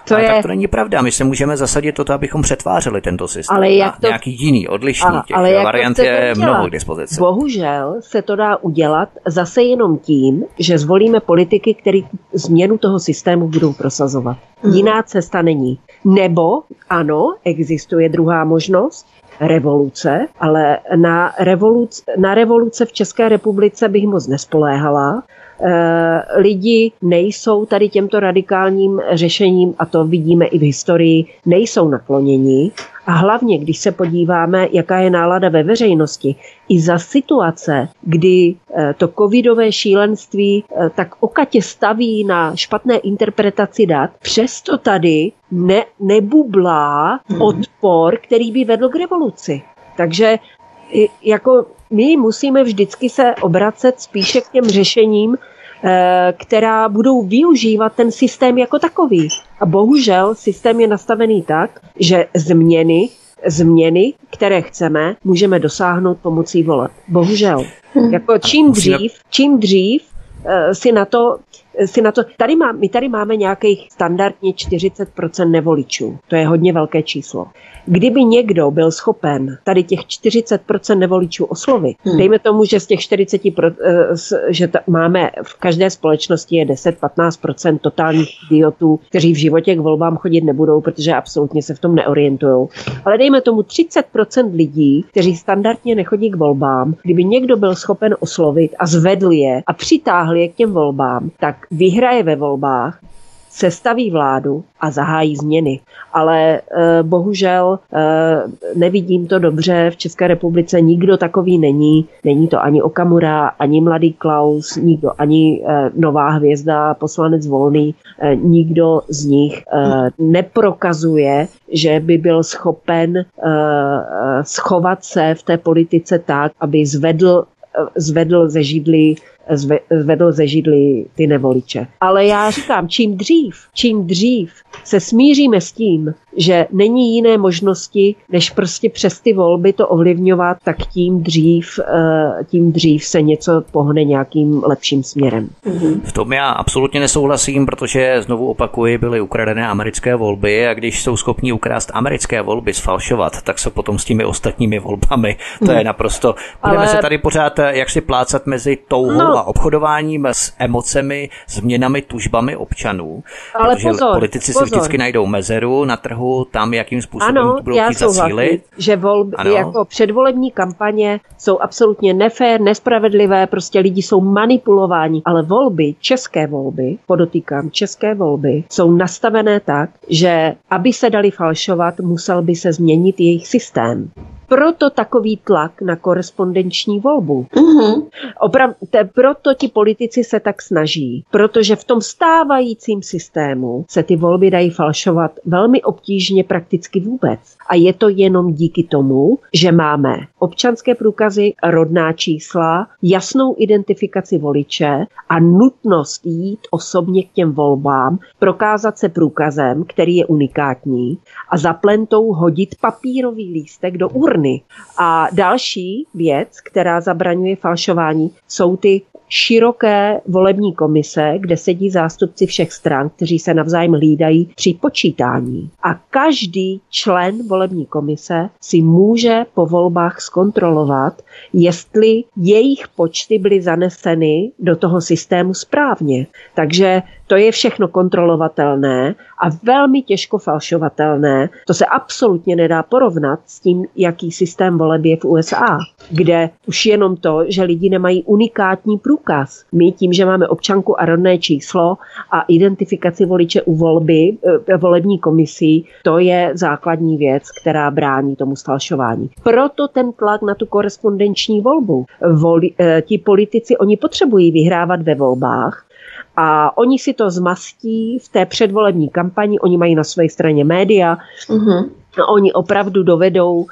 To ale je... tak to není pravda. My se můžeme zasadit to, abychom přetvářeli tento systém ale jak to... nějaký jiný, odlišný. Těch ale jak variant je mnoho k dispozici. Bohužel se to dá udělat zase jenom tím, že zvolíme politiky, který změnu toho systému budou prosazovat. Hmm. Jiná cesta není. Nebo, ano, existuje druhá možnost, revoluce, ale na, revoluce, na revoluce v České republice bych moc nespoléhala. E, lidi nejsou tady těmto radikálním řešením, a to vidíme i v historii, nejsou nakloněni. A hlavně, když se podíváme, jaká je nálada ve veřejnosti, i za situace, kdy eh, to covidové šílenství eh, tak okatě staví na špatné interpretaci dat, přesto tady ne, nebublá hmm. odpor, který by vedl k revoluci. Takže jako my musíme vždycky se obracet spíše k těm řešením, eh, která budou využívat ten systém jako takový. A bohužel systém je nastavený tak, že změny změny, které chceme, můžeme dosáhnout pomocí voleb. Bohužel. Hmm. Jako čím dřív, čím dřív eh, si na to si na to, tady má, my tady máme nějakých standardně 40% nevoličů. To je hodně velké číslo. Kdyby někdo byl schopen tady těch 40% nevoličů oslovit, hmm. dejme tomu, že z těch 40, eh, že t- máme v každé společnosti je 10-15% totálních idiotů, kteří v životě k volbám chodit nebudou, protože absolutně se v tom neorientují. Ale dejme tomu 30% lidí, kteří standardně nechodí k volbám, kdyby někdo byl schopen oslovit a zvedl je a přitáhl je k těm volbám, tak vyhraje ve volbách, sestaví vládu a zahájí změny. Ale e, bohužel e, nevidím to dobře. V České republice nikdo takový není. Není to ani Okamura, ani Mladý Klaus, nikdo, ani e, Nová hvězda, poslanec Volný. Nikdo z nich neprokazuje, že by byl schopen schovat se v té politice tak, aby zvedl zvedl ze židly zvedl ze židly ty nevoliče. Ale já říkám, čím dřív, čím dřív se smíříme s tím, že není jiné možnosti, než prostě přes ty volby to ovlivňovat, tak tím dřív, eh, tím dřív se něco pohne nějakým lepším směrem. Mhm. V tom já absolutně nesouhlasím, protože znovu opakuji, byly ukradené americké volby a když jsou schopni ukrást americké volby, sfalšovat, tak se potom s těmi ostatními volbami, to je mhm. naprosto, budeme Ale... se tady pořád eh, jak si plácat mezi touhou no. A obchodováním s emocemi, změnami, tužbami občanů. Ale protože pozor, politici pozor. si vždycky najdou mezeru na trhu, tam jakým způsobem ano, budou já chtít zacílit. že volby, ano. jako předvolební kampaně jsou absolutně nefér, nespravedlivé, prostě lidi jsou manipulováni, ale volby, české volby, podotýkám, české volby, jsou nastavené tak, že aby se dali falšovat, musel by se změnit jejich systém proto takový tlak na korespondenční volbu. Mm-hmm. Oprav, te, proto ti politici se tak snaží, protože v tom stávajícím systému se ty volby dají falšovat velmi obtížně prakticky vůbec. A je to jenom díky tomu, že máme občanské průkazy, rodná čísla, jasnou identifikaci voliče a nutnost jít osobně k těm volbám, prokázat se průkazem, který je unikátní a za plentou hodit papírový lístek do urny. A další věc, která zabraňuje falšování, jsou ty široké volební komise, kde sedí zástupci všech stran, kteří se navzájem hlídají při počítání. A každý člen volební komise si může po volbách zkontrolovat, jestli jejich počty byly zaneseny do toho systému správně. Takže to je všechno kontrolovatelné a velmi těžko falšovatelné. To se absolutně nedá porovnat s tím, jaký systém voleb je v USA, kde už jenom to, že lidi nemají unikátní průkaz. My tím, že máme občanku a rodné číslo a identifikaci voliče u volby, eh, volební komisí, to je základní věc, která brání tomu sfalšování. Proto ten tlak na tu korespondenční volbu. Voli, eh, ti politici, oni potřebují vyhrávat ve volbách, a oni si to zmastí v té předvolební kampani, oni mají na své straně média, uh-huh. oni opravdu dovedou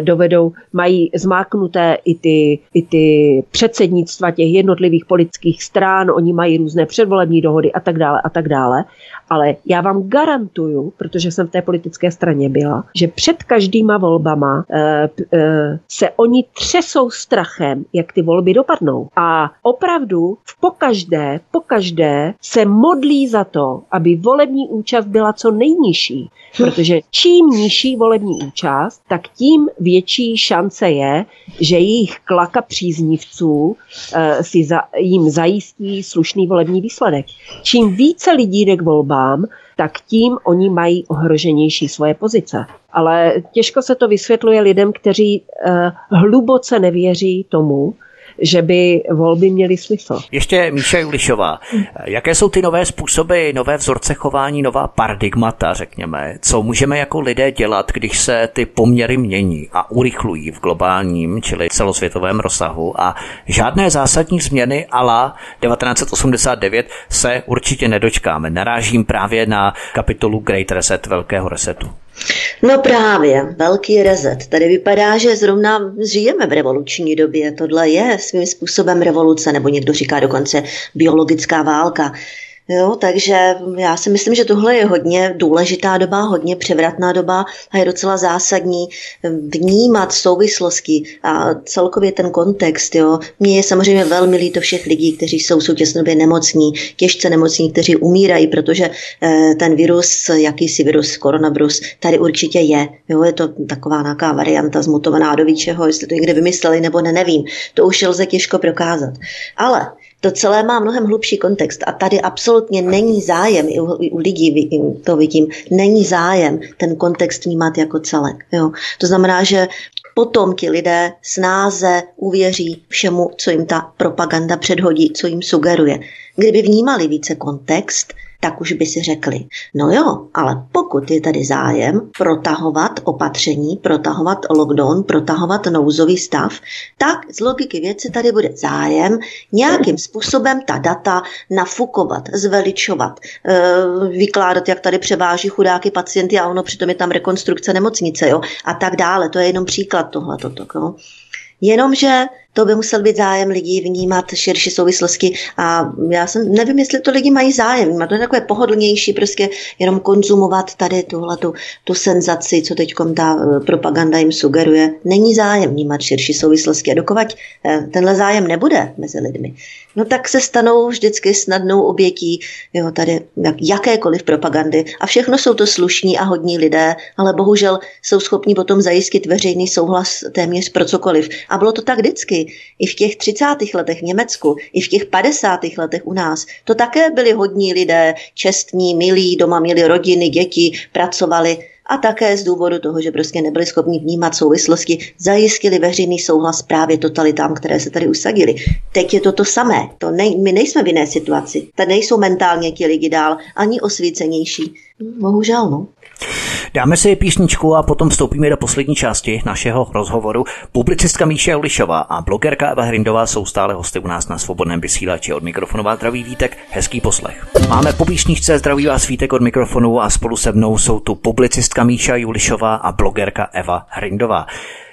dovedou, mají zmáknuté i ty, i ty předsednictva těch jednotlivých politických strán, oni mají různé předvolební dohody a tak dále a tak dále. Ale já vám garantuju, protože jsem v té politické straně byla, že před každýma volbama e, e, se oni třesou strachem, jak ty volby dopadnou. A opravdu v pokaždé, pokaždé se modlí za to, aby volební účast byla co nejnižší. Protože čím nižší volební účast, tak tím větší šance je, že jejich klaka příznivců eh, si za, jim zajistí slušný volební výsledek. Čím více lidí jde k volbám, tak tím oni mají ohroženější svoje pozice. Ale těžko se to vysvětluje lidem, kteří uh, hluboce nevěří tomu, že by volby měly smysl. Ještě Míša Julišová, jaké jsou ty nové způsoby, nové vzorce chování, nová paradigmata, řekněme? Co můžeme jako lidé dělat, když se ty poměry mění a urychlují v globálním, čili celosvětovém rozsahu a žádné zásadní změny ala 1989 se určitě nedočkáme. Narážím právě na kapitolu Great Reset, velkého resetu. No právě, velký rezet. Tady vypadá, že zrovna žijeme v revoluční době. Tohle je svým způsobem revoluce, nebo někdo říká dokonce biologická válka. Jo, takže já si myslím, že tohle je hodně důležitá doba, hodně převratná doba a je docela zásadní vnímat souvislosti a celkově ten kontext. Jo. Mně je samozřejmě velmi líto všech lidí, kteří jsou v nemocní, těžce nemocní, kteří umírají, protože eh, ten virus, jakýsi virus, koronavirus, tady určitě je. Jo, je to taková nějaká varianta zmutovaná do víčeho, jestli to někde vymysleli nebo ne, nevím. To už lze těžko prokázat. Ale to celé má mnohem hlubší kontext a tady absolutně není zájem, i u, i u lidí to vidím, není zájem ten kontext vnímat jako celek. Jo. To znamená, že potom ti lidé snáze uvěří všemu, co jim ta propaganda předhodí, co jim sugeruje. Kdyby vnímali více kontext, tak už by si řekli, no jo, ale pokud je tady zájem protahovat opatření, protahovat lockdown, protahovat nouzový stav, tak z logiky věci tady bude zájem nějakým způsobem ta data nafukovat, zveličovat, eh, vykládat, jak tady převáží chudáky pacienty a ono přitom je tam rekonstrukce nemocnice jo, a tak dále. To je jenom příklad tohle. Jo. Jenomže to by musel být zájem lidí vnímat širší souvislosti a já jsem, nevím, jestli to lidi mají zájem, má to je takové pohodlnější prostě jenom konzumovat tady tuhle tu, tu senzaci, co teď ta eh, propaganda jim sugeruje. Není zájem vnímat širší souvislosti a dokovat eh, tenhle zájem nebude mezi lidmi, no tak se stanou vždycky snadnou obětí jo, tady jak, jakékoliv propagandy a všechno jsou to slušní a hodní lidé, ale bohužel jsou schopni potom zajistit veřejný souhlas téměř pro cokoliv. A bylo to tak vždycky. I v těch 30. letech v Německu, i v těch 50. letech u nás. To také byli hodní lidé, čestní, milí, doma měli rodiny, děti, pracovali a také z důvodu toho, že prostě nebyli schopni vnímat souvislosti, zajistili veřejný souhlas právě totalitám, které se tady usadili. Teď je to to samé. To ne, my nejsme v jiné situaci. Tady nejsou mentálně ti lidi dál ani osvícenější. Bohužel, no. Dáme si písničku a potom vstoupíme do poslední části našeho rozhovoru. Publicistka Míše Ulišová a blogerka Eva Hrindová jsou stále hosty u nás na svobodném vysílači. Od mikrofonu vás zdraví Vítek, hezký poslech. Máme po písničce zdraví vás Vítek od mikrofonu a spolu se mnou jsou tu publicistka Míša Julišová a blogerka Eva Hrindová.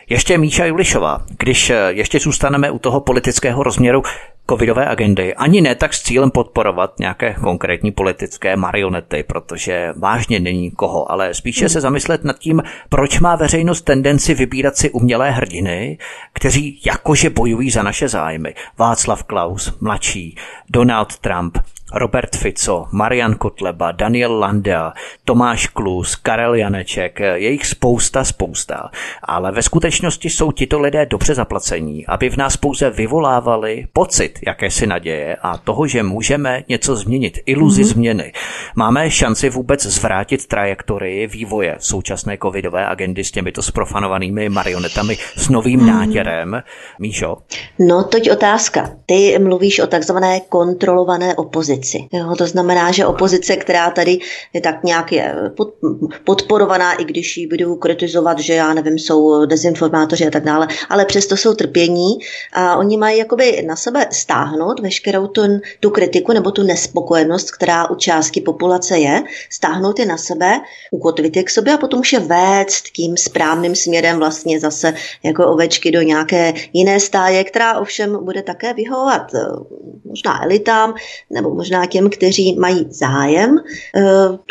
Ještě Míša Julišová, když ještě zůstaneme u toho politického rozměru, covidové agendy, ani ne tak s cílem podporovat nějaké konkrétní politické marionety, protože vážně není koho, ale spíše se zamyslet nad tím, proč má veřejnost tendenci vybírat si umělé hrdiny, kteří jakože bojují za naše zájmy. Václav Klaus, mladší, Donald Trump, Robert Fico, Marian Kotleba, Daniel Landa, Tomáš Klus, Karel Janeček, je jich spousta, spousta. Ale ve skutečnosti jsou tito lidé dobře zaplacení, aby v nás pouze vyvolávali pocit jakési naděje a toho, že můžeme něco změnit, iluzi mm-hmm. změny. Máme šanci vůbec zvrátit trajektorii vývoje současné covidové agendy s těmito sprofanovanými marionetami s novým mm-hmm. nátěrem. Míšo? No, toť otázka. Ty mluvíš o takzvané kontrolované opozici opozici. Jo, to znamená, že opozice, která tady je tak nějak je podporovaná, i když ji budu kritizovat, že já nevím, jsou dezinformátoři a tak dále, ale přesto jsou trpění a oni mají jakoby na sebe stáhnout veškerou tu, tu kritiku nebo tu nespokojenost, která u částky populace je, stáhnout je na sebe, ukotvit je k sobě a potom už je vést tím správným směrem vlastně zase jako ovečky do nějaké jiné stáje, která ovšem bude také vyhovovat eh, možná elitám nebo možná možná těm, kteří mají zájem eh,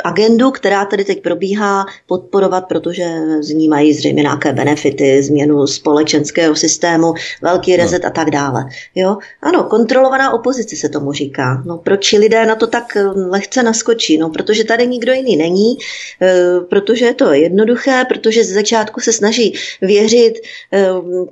agendu, která tady teď probíhá, podporovat, protože z ní mají zřejmě nějaké benefity, změnu společenského systému, velký no. rezet no. a tak dále. Jo? Ano, kontrolovaná opozice se tomu říká. No, proč lidé na to tak eh, lehce naskočí? No, protože tady nikdo jiný není, eh, protože je to jednoduché, protože ze začátku se snaží věřit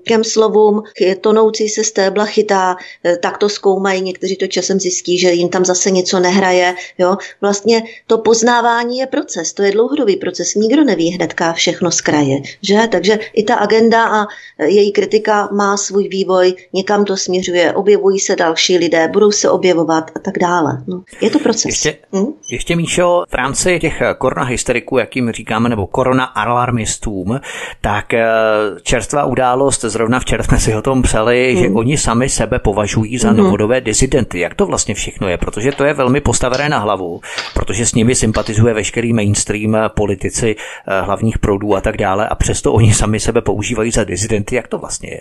těm slovům, tonoucí se stébla chytá, tak to zkoumají, někteří to časem zjistí, že jim tam zase něco nehraje. Jo? Vlastně to poznávání je proces, to je dlouhodobý proces. Nikdo neví hnedka všechno z kraje. Že? Takže i ta agenda a její kritika má svůj vývoj, někam to směřuje, objevují se další lidé, budou se objevovat a tak dále. No, je to proces. Ještě, hm? ještě Míšo, v rámci těch korona hysteriků, jakým říkáme, nebo korona alarmistům, tak eh, čerstvá událost, zrovna včera jsme si o tom psali, hm. že oni sami sebe považují za hm. novodové disidenty. Jak to vlastně všechno je? Protože protože to je velmi postavené na hlavu, protože s nimi sympatizuje veškerý mainstream politici hlavních proudů a tak dále a přesto oni sami sebe používají za dizidenty. Jak to vlastně je?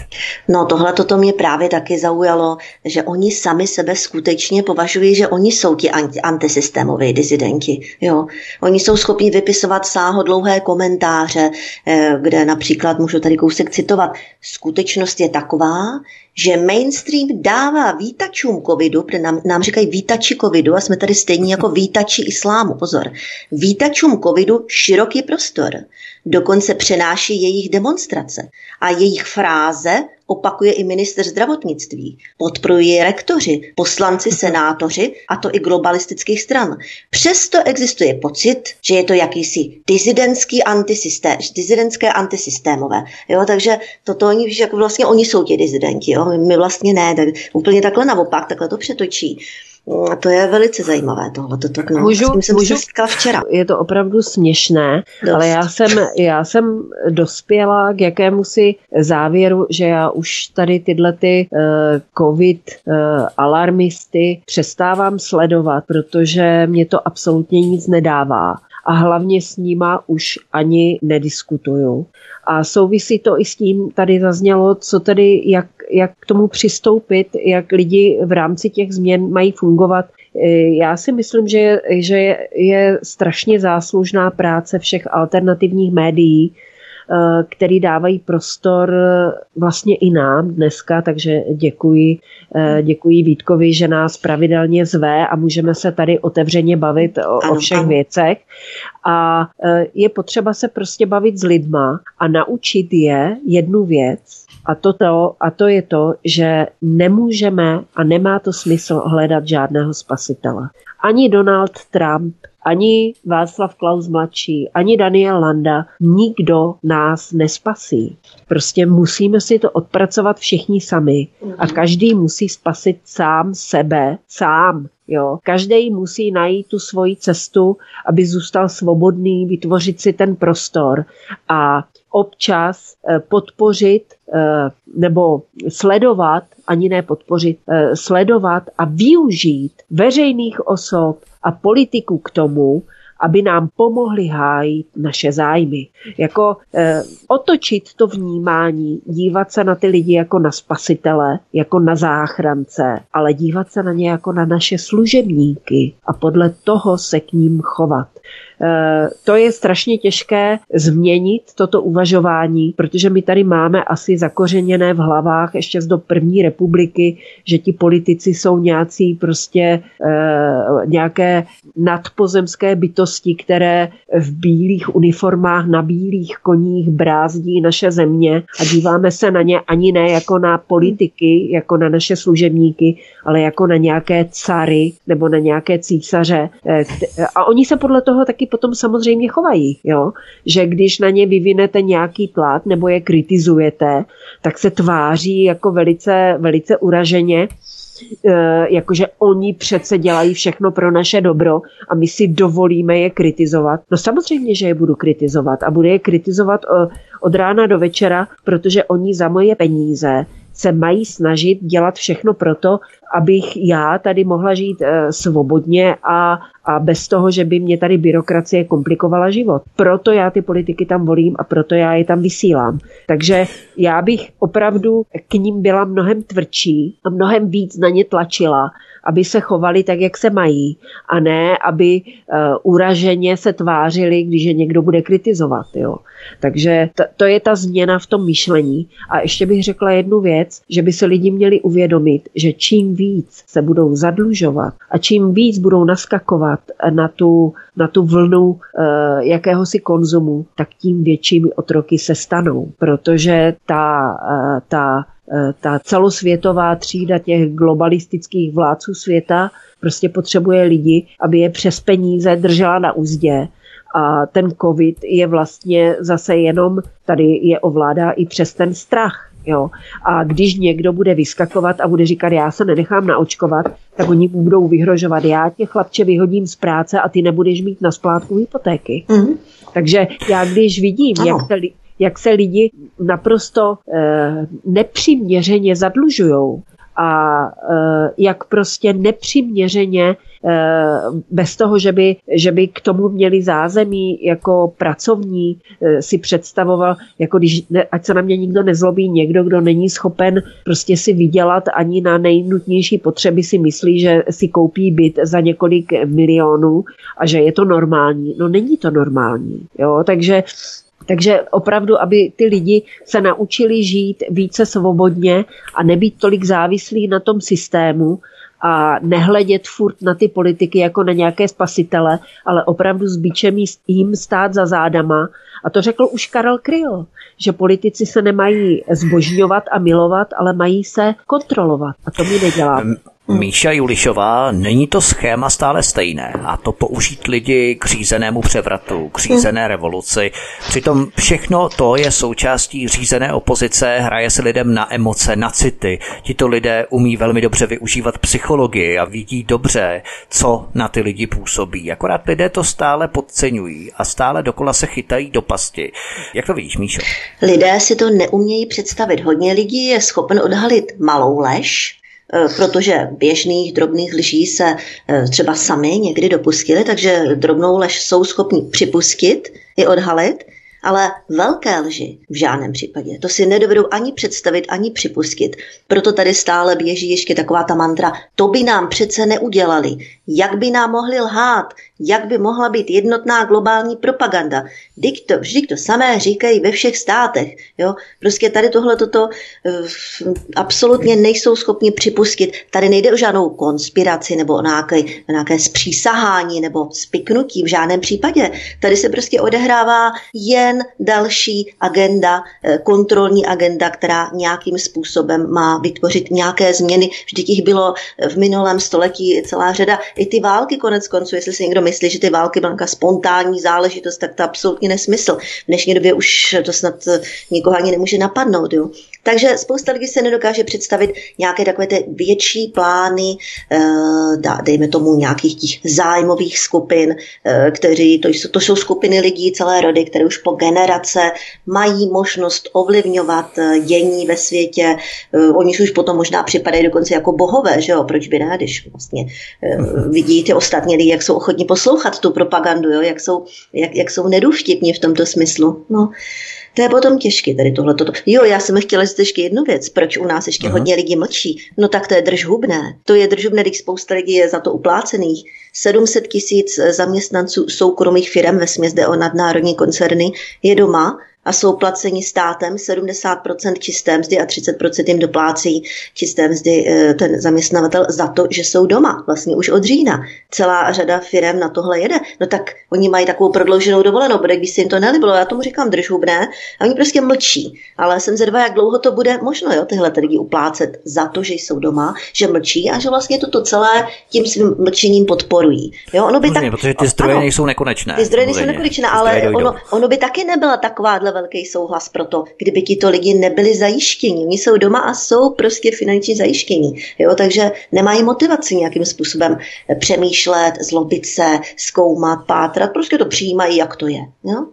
No tohle toto mě právě taky zaujalo, že oni sami sebe skutečně považují, že oni jsou ti anti, antisystémoví dizidenti. Jo. Oni jsou schopni vypisovat sáhodlouhé komentáře, eh, kde například, můžu tady kousek citovat, skutečnost je taková, že mainstream dává vítačům covidu, protože nám, nám říkají vítači covidu a jsme tady stejní jako vítači islámu, pozor, vítačům covidu široký prostor. Dokonce přenáší jejich demonstrace a jejich fráze opakuje i minister zdravotnictví. Podporují rektoři, poslanci, senátoři a to i globalistických stran. Přesto existuje pocit, že je to jakýsi dizidentský antisystém, dizidentské antisystémové. Jo, takže toto oni, že jako vlastně oni jsou ti dizidenti, jo, my vlastně ne, tak úplně takhle naopak, takhle to přetočí. A to je velice zajímavé tohle. To, no. můžu, S tím jsem můžu, se včera. Je to opravdu směšné, Dost. ale já jsem, já jsem dospěla k jakému si závěru, že já už tady tyhle ty uh, covid uh, alarmisty přestávám sledovat, protože mě to absolutně nic nedává a hlavně s nima už ani nediskutuju. A souvisí to i s tím, tady zaznělo, co tedy, jak, jak k tomu přistoupit, jak lidi v rámci těch změn mají fungovat. E, já si myslím, že, že je, je strašně záslužná práce všech alternativních médií, Eh, který dávají prostor vlastně i nám dneska, takže děkuji, eh, děkuji Vítkovi, že nás pravidelně zve a můžeme se tady otevřeně bavit o, ano, o všech ano. věcech. A je potřeba se prostě bavit s lidma a naučit je jednu věc, a to, to, a to je to, že nemůžeme a nemá to smysl hledat žádného spasitele. Ani Donald Trump, ani Václav Klaus mladší, ani Daniel Landa, nikdo nás nespasí. Prostě musíme si to odpracovat všichni sami a každý musí spasit sám sebe, sám. Jo. Každý musí najít tu svoji cestu, aby zůstal svobodný, vytvořit si ten prostor a občas eh, podpořit eh, nebo sledovat, ani ne podpořit, eh, sledovat a využít veřejných osob a politiku k tomu, aby nám pomohli hájit naše zájmy. Jako eh, otočit to vnímání, dívat se na ty lidi jako na spasitele, jako na záchrance, ale dívat se na ně jako na naše služebníky a podle toho se k ním chovat. Eh, to je strašně těžké změnit toto uvažování, protože my tady máme asi zakořeněné v hlavách ještě z do první republiky, že ti politici jsou nějací prostě eh, nějaké nadpozemské bytosti, které v bílých uniformách na bílých koních brázdí naše země a díváme se na ně ani ne jako na politiky, jako na naše služebníky, ale jako na nějaké cary nebo na nějaké císaře. Eh, a oni se podle toho taky potom samozřejmě chovají, jo? že když na ně vyvinete nějaký tlak nebo je kritizujete, tak se tváří jako velice, velice uraženě, eh, jakože oni přece dělají všechno pro naše dobro a my si dovolíme je kritizovat. No samozřejmě, že je budu kritizovat a budu je kritizovat eh, od rána do večera, protože oni za moje peníze se mají snažit dělat všechno proto, abych já tady mohla žít e, svobodně a, a bez toho, že by mě tady byrokracie komplikovala život. Proto já ty politiky tam volím a proto já je tam vysílám. Takže já bych opravdu k ním byla mnohem tvrdší a mnohem víc na ně tlačila, aby se chovali tak, jak se mají a ne, aby uh, uraženě se tvářili, když je někdo bude kritizovat. Jo. Takže to, to je ta změna v tom myšlení. A ještě bych řekla jednu věc, že by se lidi měli uvědomit, že čím víc se budou zadlužovat a čím víc budou naskakovat na tu, na tu vlnu uh, jakéhosi konzumu, tak tím většími otroky se stanou, protože ta, uh, ta ta celosvětová třída těch globalistických vládců světa prostě potřebuje lidi, aby je přes peníze držela na úzdě. A ten covid je vlastně zase jenom, tady je ovládá i přes ten strach. Jo. A když někdo bude vyskakovat a bude říkat, já se nenechám naočkovat, tak oni mu budou vyhrožovat, já tě chlapče vyhodím z práce a ty nebudeš mít na splátku hypotéky. Mm. Takže já když vidím, ano. jak se, jak se lidi naprosto eh, nepřiměřeně zadlužují a jak prostě nepřiměřeně bez toho, že by, že by k tomu měli zázemí jako pracovní, si představoval, jako když, ať se na mě nikdo nezlobí, někdo, kdo není schopen prostě si vydělat ani na nejnutnější potřeby si myslí, že si koupí byt za několik milionů a že je to normální. No není to normální. Jo? Takže takže opravdu, aby ty lidi se naučili žít více svobodně a nebýt tolik závislí na tom systému a nehledět furt na ty politiky jako na nějaké spasitele, ale opravdu s bičem jim stát za zádama. A to řekl už Karel Kryl, že politici se nemají zbožňovat a milovat, ale mají se kontrolovat. A to my neděláme. Míša Julišová, není to schéma stále stejné a to použít lidi k řízenému převratu, k řízené revoluci. Přitom všechno to je součástí řízené opozice, hraje se lidem na emoce, na city. Tito lidé umí velmi dobře využívat psychologii a vidí dobře, co na ty lidi působí. Akorát lidé to stále podceňují a stále dokola se chytají do pasti. Jak to vidíš, Míšo? Lidé si to neumějí představit. Hodně lidí je schopen odhalit malou lež, protože běžných drobných lží se eh, třeba sami někdy dopustili, takže drobnou lež jsou schopni připustit i odhalit, ale velké lži v žádném případě. To si nedovedou ani představit, ani připustit. Proto tady stále běží ještě taková ta mantra, to by nám přece neudělali. Jak by nám mohli lhát? Jak by mohla být jednotná globální propaganda? Vždyť to, vždyť to samé říkají ve všech státech. Jo? Prostě tady tohle toto uh, absolutně nejsou schopni připustit. Tady nejde o žádnou konspiraci nebo o nějaké, o nějaké zpřísahání nebo spiknutí v žádném případě. Tady se prostě odehrává jen další agenda, eh, kontrolní agenda, která nějakým způsobem má vytvořit nějaké změny. Vždyť jich bylo v minulém století celá řada. I ty války konec konců, jestli si někdo myslí, že ty války byla spontánní záležitost, tak to absolutně nesmysl. V dnešní době už to snad eh, nikoho ani nemůže napadnout. Jo. Takže spousta lidí se nedokáže představit nějaké takové ty větší plány, eh, dejme tomu nějakých těch zájmových skupin, eh, kteří, to jsou, to jsou skupiny lidí, celé rody, které už po generace mají možnost ovlivňovat eh, dění ve světě. Oni už potom možná připadají dokonce jako bohové, že jo? Proč by ne, když vlastně vidí ty ostatní lidi, jak jsou ochotní poslouchat tu propagandu, jo? Jak, jsou, jak, jak jsou nedůvtipní v tomto smyslu. No. To je potom těžké tady tohle. Jo, já jsem chtěla říct ještě jednu věc. Proč u nás ještě Aha. hodně lidí mlčí? No tak to je držhubné. To je držhubné, když spousta lidí je za to uplácených. 700 tisíc zaměstnanců soukromých firm, ve směs jde o nadnárodní koncerny, je doma a jsou placeni státem 70% čisté mzdy a 30% jim doplácí čisté mzdy eh, ten zaměstnavatel za to, že jsou doma, vlastně už od října. Celá řada firm na tohle jede. No tak oni mají takovou prodlouženou dovolenou, protože když se jim to nelíbilo, já tomu říkám držhubné, a oni prostě mlčí. Ale jsem zvědavá, jak dlouho to bude možno, jo, tyhle lidi uplácet za to, že jsou doma, že mlčí a že vlastně toto celé tím svým mlčením podporují. Jo, ono by tak, protože ty zdroje nejsou nekonečné. Ty zdroje nejsou nekonečné, ale ono, ono by taky nebyla taková velký souhlas pro to, kdyby tito lidi nebyli zajištěni. Oni jsou doma a jsou prostě finančně zajištění. Jo? Takže nemají motivaci nějakým způsobem přemýšlet, zlobit se, zkoumat, pátrat. Prostě to přijímají, jak to je. Jo?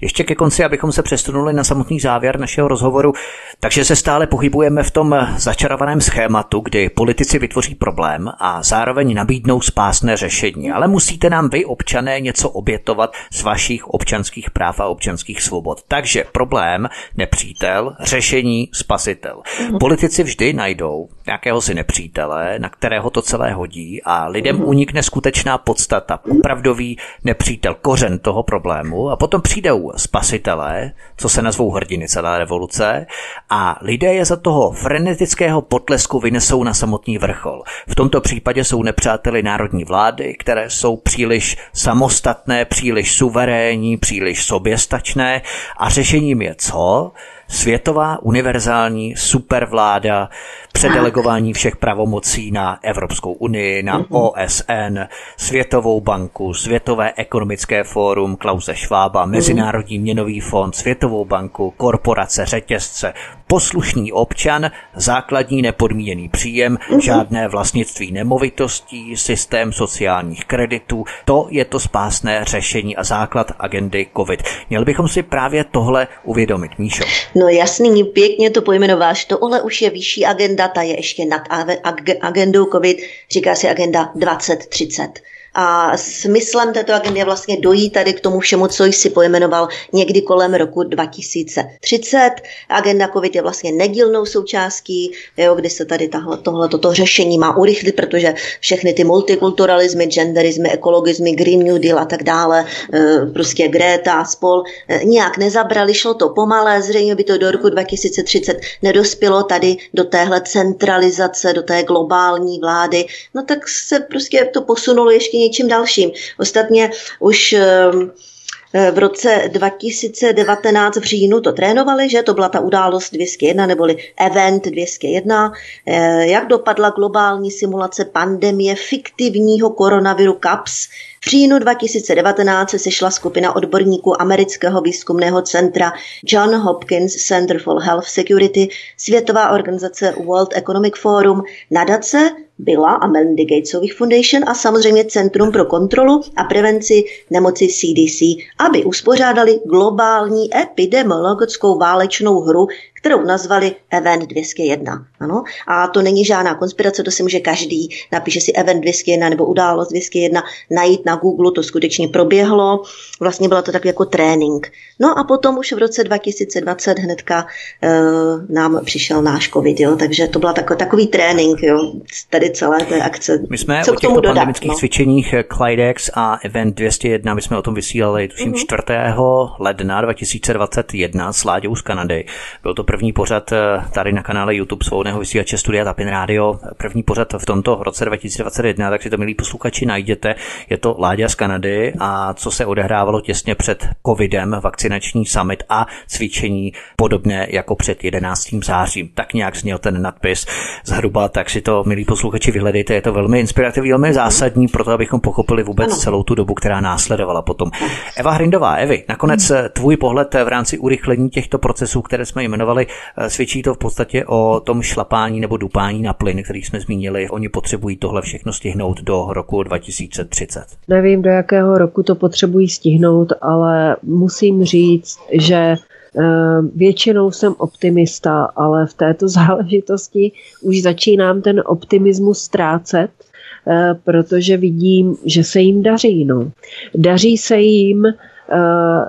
Ještě ke konci, abychom se přesunuli na samotný závěr našeho rozhovoru, takže se stále pohybujeme v tom začarovaném schématu, kdy politici vytvoří problém a zároveň nabídnou spásné řešení. Ale musíte nám vy, občané, něco obětovat z vašich občanských práv a občanských svobod. Takže problém, nepřítel, řešení, spasitel. Mhm. Politici vždy najdou nějakého si nepřítele, na kterého to celé hodí a lidem mhm. unikne skutečná podstata, opravdový nepřítel, kořen toho problému a potom přijdou spasitelé, co se nazvou hrdiny celé revoluce a lidé je za toho frenetického potlesku vynesou na samotný vrchol. V tomto případě jsou nepřáteli národní vlády, které jsou příliš samostatné, příliš suverénní, příliš soběstačné a řešením je co? Světová univerzální supervláda, předelegování všech pravomocí na Evropskou unii, na. OSN, Světovou banku, Světové ekonomické fórum Klause mhm. Mezinárodní měnový fond, Světovou banku, korporace, řetězce, poslušný občan, základní nepodmíněný příjem, žádné vlastnictví nemovitostí, systém sociálních kreditů. To je to spásné řešení a základ agendy COVID. Měli bychom si právě tohle uvědomit, Míšo. No jasný, pěkně to pojmenováš. Tohle už je vyšší agenda ta je ještě nad agendou COVID, říká se agenda 2030. A smyslem této agendy je vlastně dojít tady k tomu všemu, co jsi pojmenoval někdy kolem roku 2030. Agenda COVID je vlastně nedílnou součástí, jo, kdy se tady tahle, tohle, toto řešení má urychlit, protože všechny ty multikulturalismy, genderizmy, ekologismy, Green New Deal a tak dále, e, prostě Greta, spol, e, nějak nezabrali, šlo to pomalé, zřejmě by to do roku 2030 nedospělo tady do téhle centralizace, do té globální vlády, no tak se prostě to posunulo ještě něčím dalším. Ostatně už ehm, eh, v roce 2019 v říjnu to trénovali, že to byla ta událost 201 neboli Event 201. Eh, jak dopadla globální simulace pandemie fiktivního koronaviru CAPS, v říjnu 2019 se sešla skupina odborníků amerického výzkumného centra John Hopkins Center for Health Security, světová organizace World Economic Forum, nadace byla a Melinda Gatesových Foundation a samozřejmě Centrum pro kontrolu a prevenci nemoci CDC, aby uspořádali globální epidemiologickou válečnou hru, kterou nazvali Event 201. Ano? A to není žádná konspirace, to si může každý, napíše si Event 201 nebo událost 201, najít na Google, to skutečně proběhlo. Vlastně bylo to tak jako trénink. No a potom už v roce 2020 hnedka uh, nám přišel náš covid, jo? takže to byl takový, takový trénink, jo? tady celé té akce. My jsme Co o těchto dodat, pandemických no? cvičeních eh, Clydex a Event 201, my jsme o tom vysílali tuším mm-hmm. 4. ledna 2021 s Láďou z Kanady. Byl to první pořad eh, tady na kanále YouTube svobodného vysílače Studia Tapin Radio. První pořad v tomto roce 2021, takže to milí posluchači najděte. Je to Láďa z Kanady a co se odehrávalo těsně před covidem, vakcinační summit a cvičení podobné jako před 11. zářím. Tak nějak zněl ten nadpis zhruba, tak si to, milí posluchači, vyhledejte. Je to velmi inspirativní, velmi zásadní pro to, abychom pochopili vůbec ano. celou tu dobu, která následovala potom. Eva Hrindová, Evi, nakonec hmm. tvůj pohled v rámci urychlení těchto procesů, které jsme jmenovali, eh, svědčí to v podstatě o tom šlapání nebo dupání na plyn, který jsme zmínili. Oni potřebují tohle všechno stihnout do roku 2030. Nevím, do jakého roku to potřebují stihnout, ale musím říct, že eh, Většinou jsem optimista, ale v této záležitosti už začínám ten optimismus ztrácet, eh, protože vidím, že se jim daří. No. Daří se jim,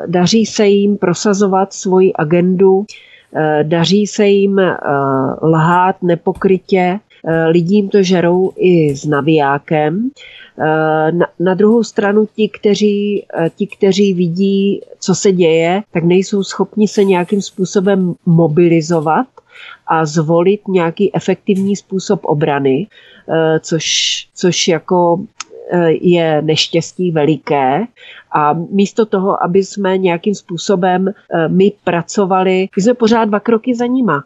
daří se jim prosazovat svoji agendu, daří se jim lhát nepokrytě, lidím to žerou i s navijákem. Eh, na, na druhou stranu ti kteří, eh, ti, kteří vidí, co se děje, tak nejsou schopni se nějakým způsobem mobilizovat a zvolit nějaký efektivní způsob obrany, eh, což, což jako je neštěstí veliké a místo toho, aby jsme nějakým způsobem my pracovali, my jsme pořád dva kroky za nima,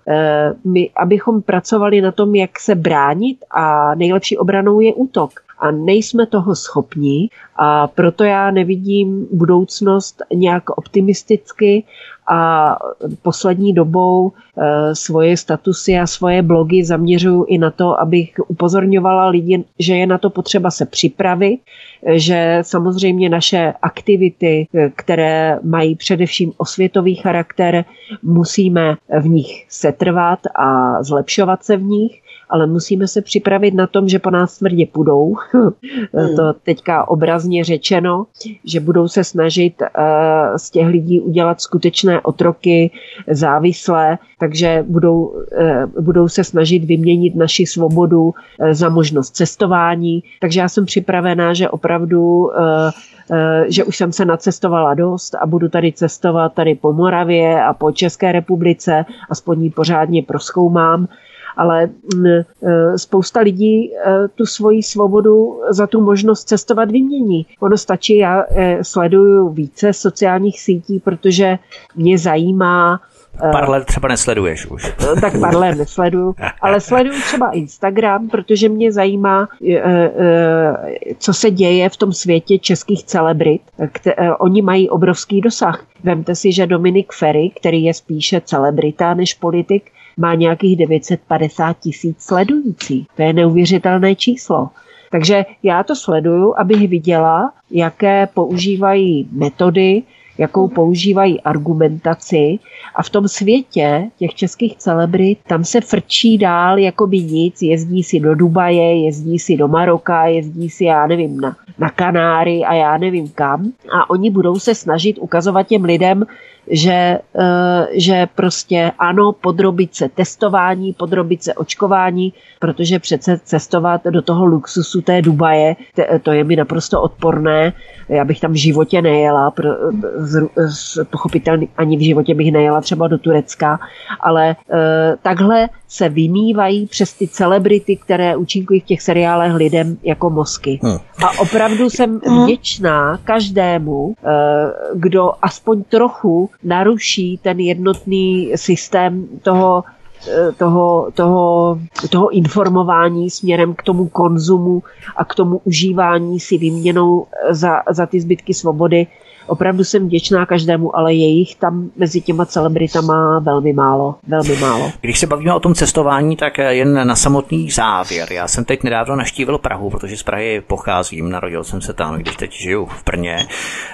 my, abychom pracovali na tom, jak se bránit a nejlepší obranou je útok. A nejsme toho schopni a proto já nevidím budoucnost nějak optimisticky a poslední dobou e, svoje statusy a svoje blogy zaměřuju i na to, abych upozorňovala lidi, že je na to potřeba se připravit, že samozřejmě naše aktivity, které mají především osvětový charakter, musíme v nich setrvat a zlepšovat se v nich ale musíme se připravit na tom, že po nás tvrdě půjdou. Hmm. to teďka obrazně řečeno, že budou se snažit uh, z těch lidí udělat skutečné otroky, závislé, takže budou, uh, budou se snažit vyměnit naši svobodu uh, za možnost cestování. Takže já jsem připravená, že opravdu že už jsem se nacestovala dost a budu tady cestovat tady po Moravě a po České republice, aspoň ji pořádně proskoumám ale mm, e, spousta lidí e, tu svoji svobodu za tu možnost cestovat vymění. Ono stačí, já e, sleduju více sociálních sítí, protože mě zajímá, Pár let třeba nesleduješ už. Tak pár let nesleduju, ale sleduju třeba Instagram, protože mě zajímá, co se děje v tom světě českých celebrit. Oni mají obrovský dosah. Vemte si, že Dominik Ferry, který je spíše celebrita než politik, má nějakých 950 tisíc sledující. To je neuvěřitelné číslo. Takže já to sleduju, abych viděla, jaké používají metody, jakou používají argumentaci a v tom světě těch českých celebrit tam se frčí dál jako by nic, jezdí si do Dubaje, jezdí si do Maroka, jezdí si, já nevím, na, na Kanáry a já nevím kam a oni budou se snažit ukazovat těm lidem, že, eh, že prostě ano, podrobit se testování, podrobit se očkování, protože přece cestovat do toho luxusu té Dubaje, to je mi naprosto odporné. Já bych tam v životě nejela, pochopitelně ani v životě bych nejela třeba do Turecka, ale eh, takhle se vymývají přes ty celebrity, které účinkují v těch seriálech lidem jako mozky. Hmm. A opravdu jsem hmm. vděčná každému, eh, kdo aspoň trochu naruší ten jednotný systém toho eh, toho, toho, toho informování směrem k tomu konzumu a k tomu užívání si výměnou za, za ty zbytky svobody, opravdu jsem vděčná každému, ale je jich tam mezi těma celebritama velmi málo, velmi málo. Když se bavíme o tom cestování, tak jen na samotný závěr. Já jsem teď nedávno naštívil Prahu, protože z Prahy pocházím, narodil jsem se tam, když teď žiju v Brně.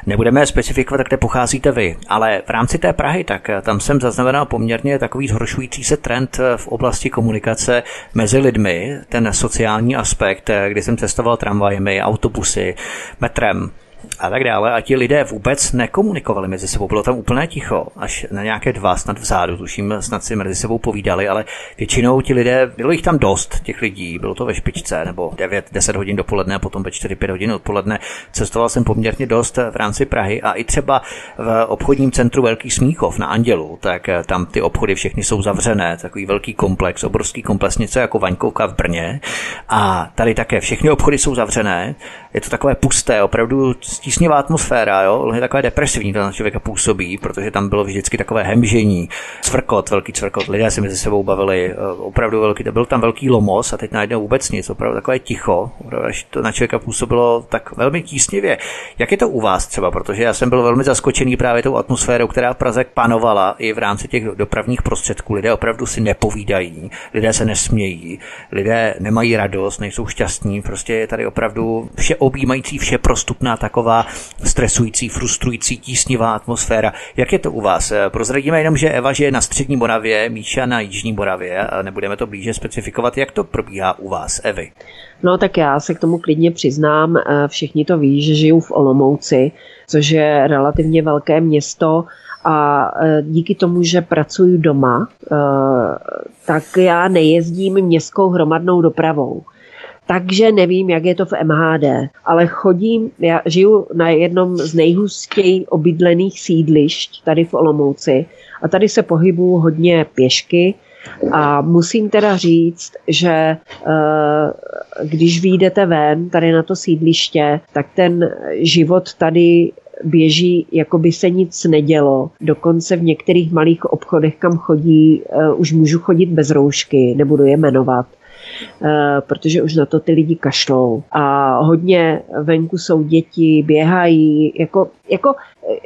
Nebudeme specifikovat, kde pocházíte vy, ale v rámci té Prahy, tak tam jsem zaznamenal poměrně takový zhoršující se trend v oblasti komunikace mezi lidmi, ten sociální aspekt, kdy jsem cestoval tramvajemi, autobusy, metrem a tak dále. A ti lidé vůbec nekomunikovali mezi sebou. Bylo tam úplné ticho, až na nějaké dva, snad vzadu, tuším, snad si mezi sebou povídali, ale většinou ti lidé, bylo jich tam dost, těch lidí, bylo to ve špičce, nebo 9-10 hodin dopoledne a potom ve 4-5 hodin odpoledne. Cestoval jsem poměrně dost v rámci Prahy a i třeba v obchodním centru Velký Smíchov na Andělu, tak tam ty obchody všechny jsou zavřené, takový velký komplex, obrovský komplex, něco jako Vaňkovka v Brně. A tady také všechny obchody jsou zavřené, je to takové pusté, opravdu stísnivá atmosféra, jo, je takové depresivní to na člověka působí, protože tam bylo vždycky takové hemžení, cvrkot, velký cvrkot, lidé se mezi sebou bavili, eh, opravdu velký, byl tam velký lomos a teď najednou vůbec nic, opravdu takové ticho, až to na člověka působilo tak velmi tísnivě. Jak je to u vás třeba, protože já jsem byl velmi zaskočený právě tou atmosférou, která v Praze panovala i v rámci těch dopravních prostředků. Lidé opravdu si nepovídají, lidé se nesmějí, lidé nemají radost, nejsou šťastní, prostě je tady opravdu vše objímající, vše prostupná taková stresující, frustrující, tísnivá atmosféra. Jak je to u vás? Prozradíme jenom, že Eva žije na střední Moravě, Míša na jižní Moravě a nebudeme to blíže specifikovat. Jak to probíhá u vás, Evy? No tak já se k tomu klidně přiznám. Všichni to ví, že žiju v Olomouci, což je relativně velké město a e, díky tomu, že pracuji doma, tak já nejezdím městskou hromadnou dopravou takže nevím, jak je to v MHD, ale chodím, já žiju na jednom z nejhustěji obydlených sídlišť tady v Olomouci a tady se pohybuju hodně pěšky a musím teda říct, že eh, když vyjdete ven tady na to sídliště, tak ten život tady běží, jako by se nic nedělo. Dokonce v některých malých obchodech, kam chodí, eh, už můžu chodit bez roušky, nebudu je jmenovat. Eh, protože už na to ty lidi kašlou. A hodně venku jsou děti, běhají, jako, jako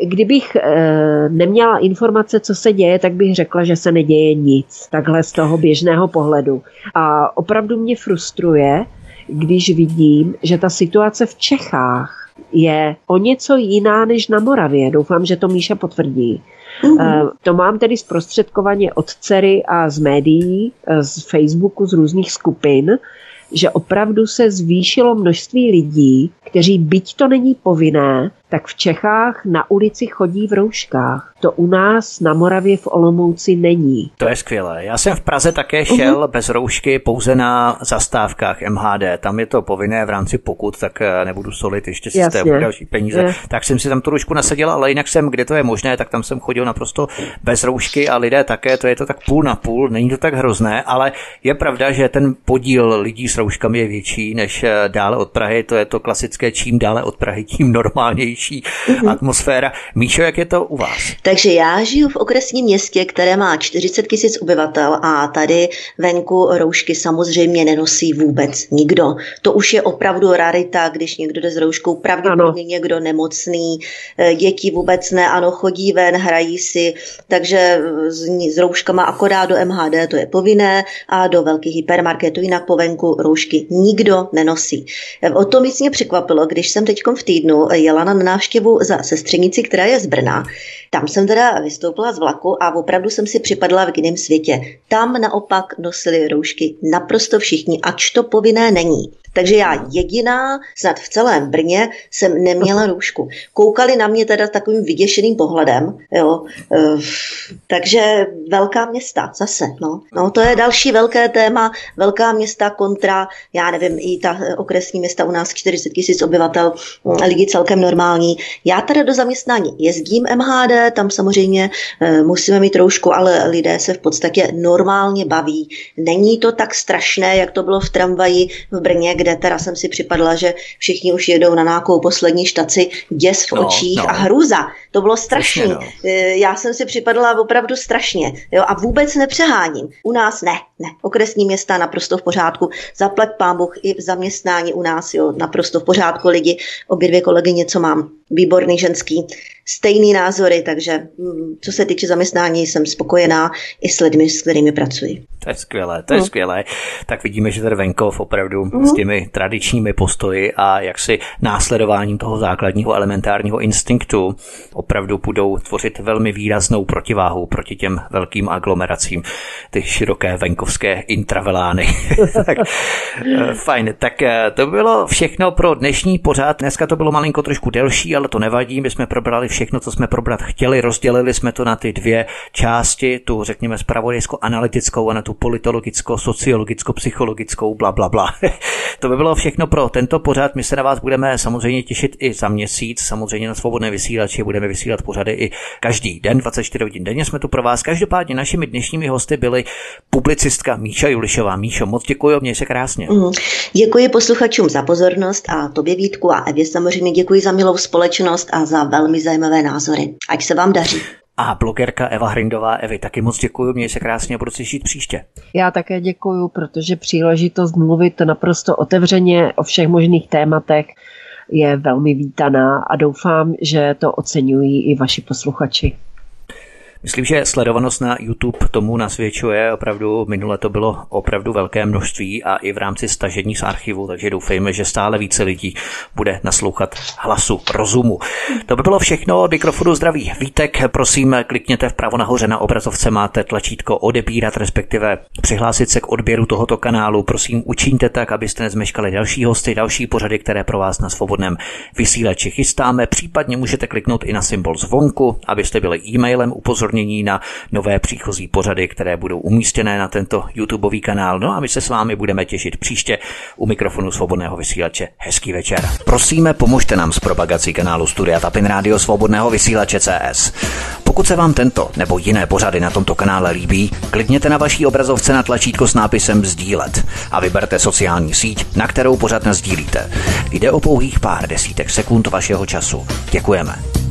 eh, kdybych eh, neměla informace, co se děje, tak bych řekla, že se neděje nic. Takhle z toho běžného pohledu. A opravdu mě frustruje, když vidím, že ta situace v Čechách je o něco jiná než na Moravě. Doufám, že to Míša potvrdí. Mm-hmm. To mám tedy zprostředkovaně od dcery a z médií, eh, z Facebooku, z různých skupin, že opravdu se zvýšilo množství lidí, kteří byť to není povinné, tak v Čechách na ulici chodí v rouškách. To u nás na Moravě v Olomouci není. To je skvělé. Já jsem v Praze také šel uh-huh. bez roušky pouze na zastávkách MHD. Tam je to povinné v rámci pokud, tak eh, nebudu solit ještě systému další peníze. Je. Tak jsem si tam tu roušku nasadila, ale jinak jsem, kde to je možné, tak tam jsem chodil naprosto bez roušky a lidé také, to je to tak půl na půl, není to tak hrozné, ale je pravda, že ten podíl lidí s rouškami je větší než eh, dále od Prahy, to je to klasické, čím dále od Prahy, tím normálnější klidnější mm-hmm. atmosféra. Míšo, jak je to u vás? Takže já žiju v okresním městě, které má 40 tisíc obyvatel a tady venku roušky samozřejmě nenosí vůbec nikdo. To už je opravdu rarita, když někdo jde s rouškou, pravděpodobně ano. někdo nemocný, eh, děti vůbec ne, ano, chodí ven, hrají si, takže s, s rouškama akorát do MHD to je povinné a do velkých hypermarketů jinak po venku roušky nikdo nenosí. O to mi mě překvapilo, když jsem teď v týdnu jela na na návštěvu za sestřenici, která je z Brna. Tam jsem teda vystoupila z vlaku a opravdu jsem si připadla v jiném světě. Tam naopak nosili roušky naprosto všichni, ač to povinné není. Takže já jediná snad v celém Brně jsem neměla růžku. Koukali na mě teda takovým vyděšeným pohledem, jo. E, takže velká města zase, no. no. to je další velké téma, velká města kontra, já nevím, i ta okresní města u nás 40 tisíc obyvatel, lidi celkem normální. Já teda do zaměstnání jezdím MHD, tam samozřejmě e, musíme mít roušku, ale lidé se v podstatě normálně baví. Není to tak strašné, jak to bylo v tramvaji v Brně, kde teda jsem si připadla, že všichni už jedou na nějakou poslední štaci, děs v no, očích no. a hrůza. To bylo strašný. No. Já jsem si připadla opravdu strašně. Jo, a vůbec nepřeháním. U nás ne, ne. Okresní města naprosto v pořádku. Zaplať pán Bůh i v zaměstnání u nás, jo, naprosto v pořádku lidi. Obě dvě kolegy něco mám. Výborný ženský stejný názory, takže mm, co se týče zaměstnání, jsem spokojená i s lidmi, s kterými pracuji. To je skvělé, to je no. skvělé. Tak vidíme, že ten venkov opravdu mm. s těmi tradičními postoji a jaksi následováním toho základního elementárního instinktu opravdu budou tvořit velmi výraznou protiváhu proti těm velkým aglomeracím, ty široké venkovské intravelány. tak, eh, fajn, tak eh, to bylo všechno pro dnešní pořád. Dneska to bylo malinko trošku delší, ale to nevadí, my jsme probrali všechno, co jsme probrat chtěli. Rozdělili jsme to na ty dvě části, tu řekněme spravodajsko-analytickou a na tu politicko-sociologicko-psychologickou, bla, bla, bla. to by bylo všechno pro tento pořad. My se na vás budeme samozřejmě těšit i za měsíc. Samozřejmě na svobodné vysílači budeme vysílat pořady i každý den, 24 hodin denně jsme tu pro vás. Každopádně našimi dnešními hosty byly publicistka Míša Julišová. Míšo, moc děkuji, měj se krásně. Mm. Děkuji posluchačům za pozornost a tobě Vítku a Evě samozřejmě děkuji za milou společnost a za velmi zajímavé názory. Ať se vám daří. A blogerka Eva Hrindová. Evi, taky moc děkuji, měj se krásně a budu si žít příště. Já také děkuji, protože příležitost mluvit naprosto otevřeně o všech možných tématech je velmi vítaná a doufám, že to oceňují i vaši posluchači. Myslím, že sledovanost na YouTube tomu nasvědčuje opravdu, minule to bylo opravdu velké množství a i v rámci stažení z archivu, takže doufejme, že stále více lidí bude naslouchat hlasu rozumu. To by bylo všechno od mikrofonu zdraví. Vítek, prosím, klikněte vpravo nahoře na obrazovce, máte tlačítko odebírat, respektive přihlásit se k odběru tohoto kanálu. Prosím, učiňte tak, abyste nezmeškali další hosty, další pořady, které pro vás na svobodném vysílači chystáme. Případně můžete kliknout i na symbol zvonku, abyste byli e-mailem upozorněni upozornění na nové příchozí pořady, které budou umístěné na tento YouTubeový kanál. No a my se s vámi budeme těšit příště u mikrofonu svobodného vysílače. Hezký večer. Prosíme, pomožte nám s propagací kanálu Studia Tapin Radio Svobodného vysílače CS. Pokud se vám tento nebo jiné pořady na tomto kanále líbí, klikněte na vaší obrazovce na tlačítko s nápisem Sdílet a vyberte sociální síť, na kterou pořád sdílíte. Jde o pouhých pár desítek sekund vašeho času. Děkujeme.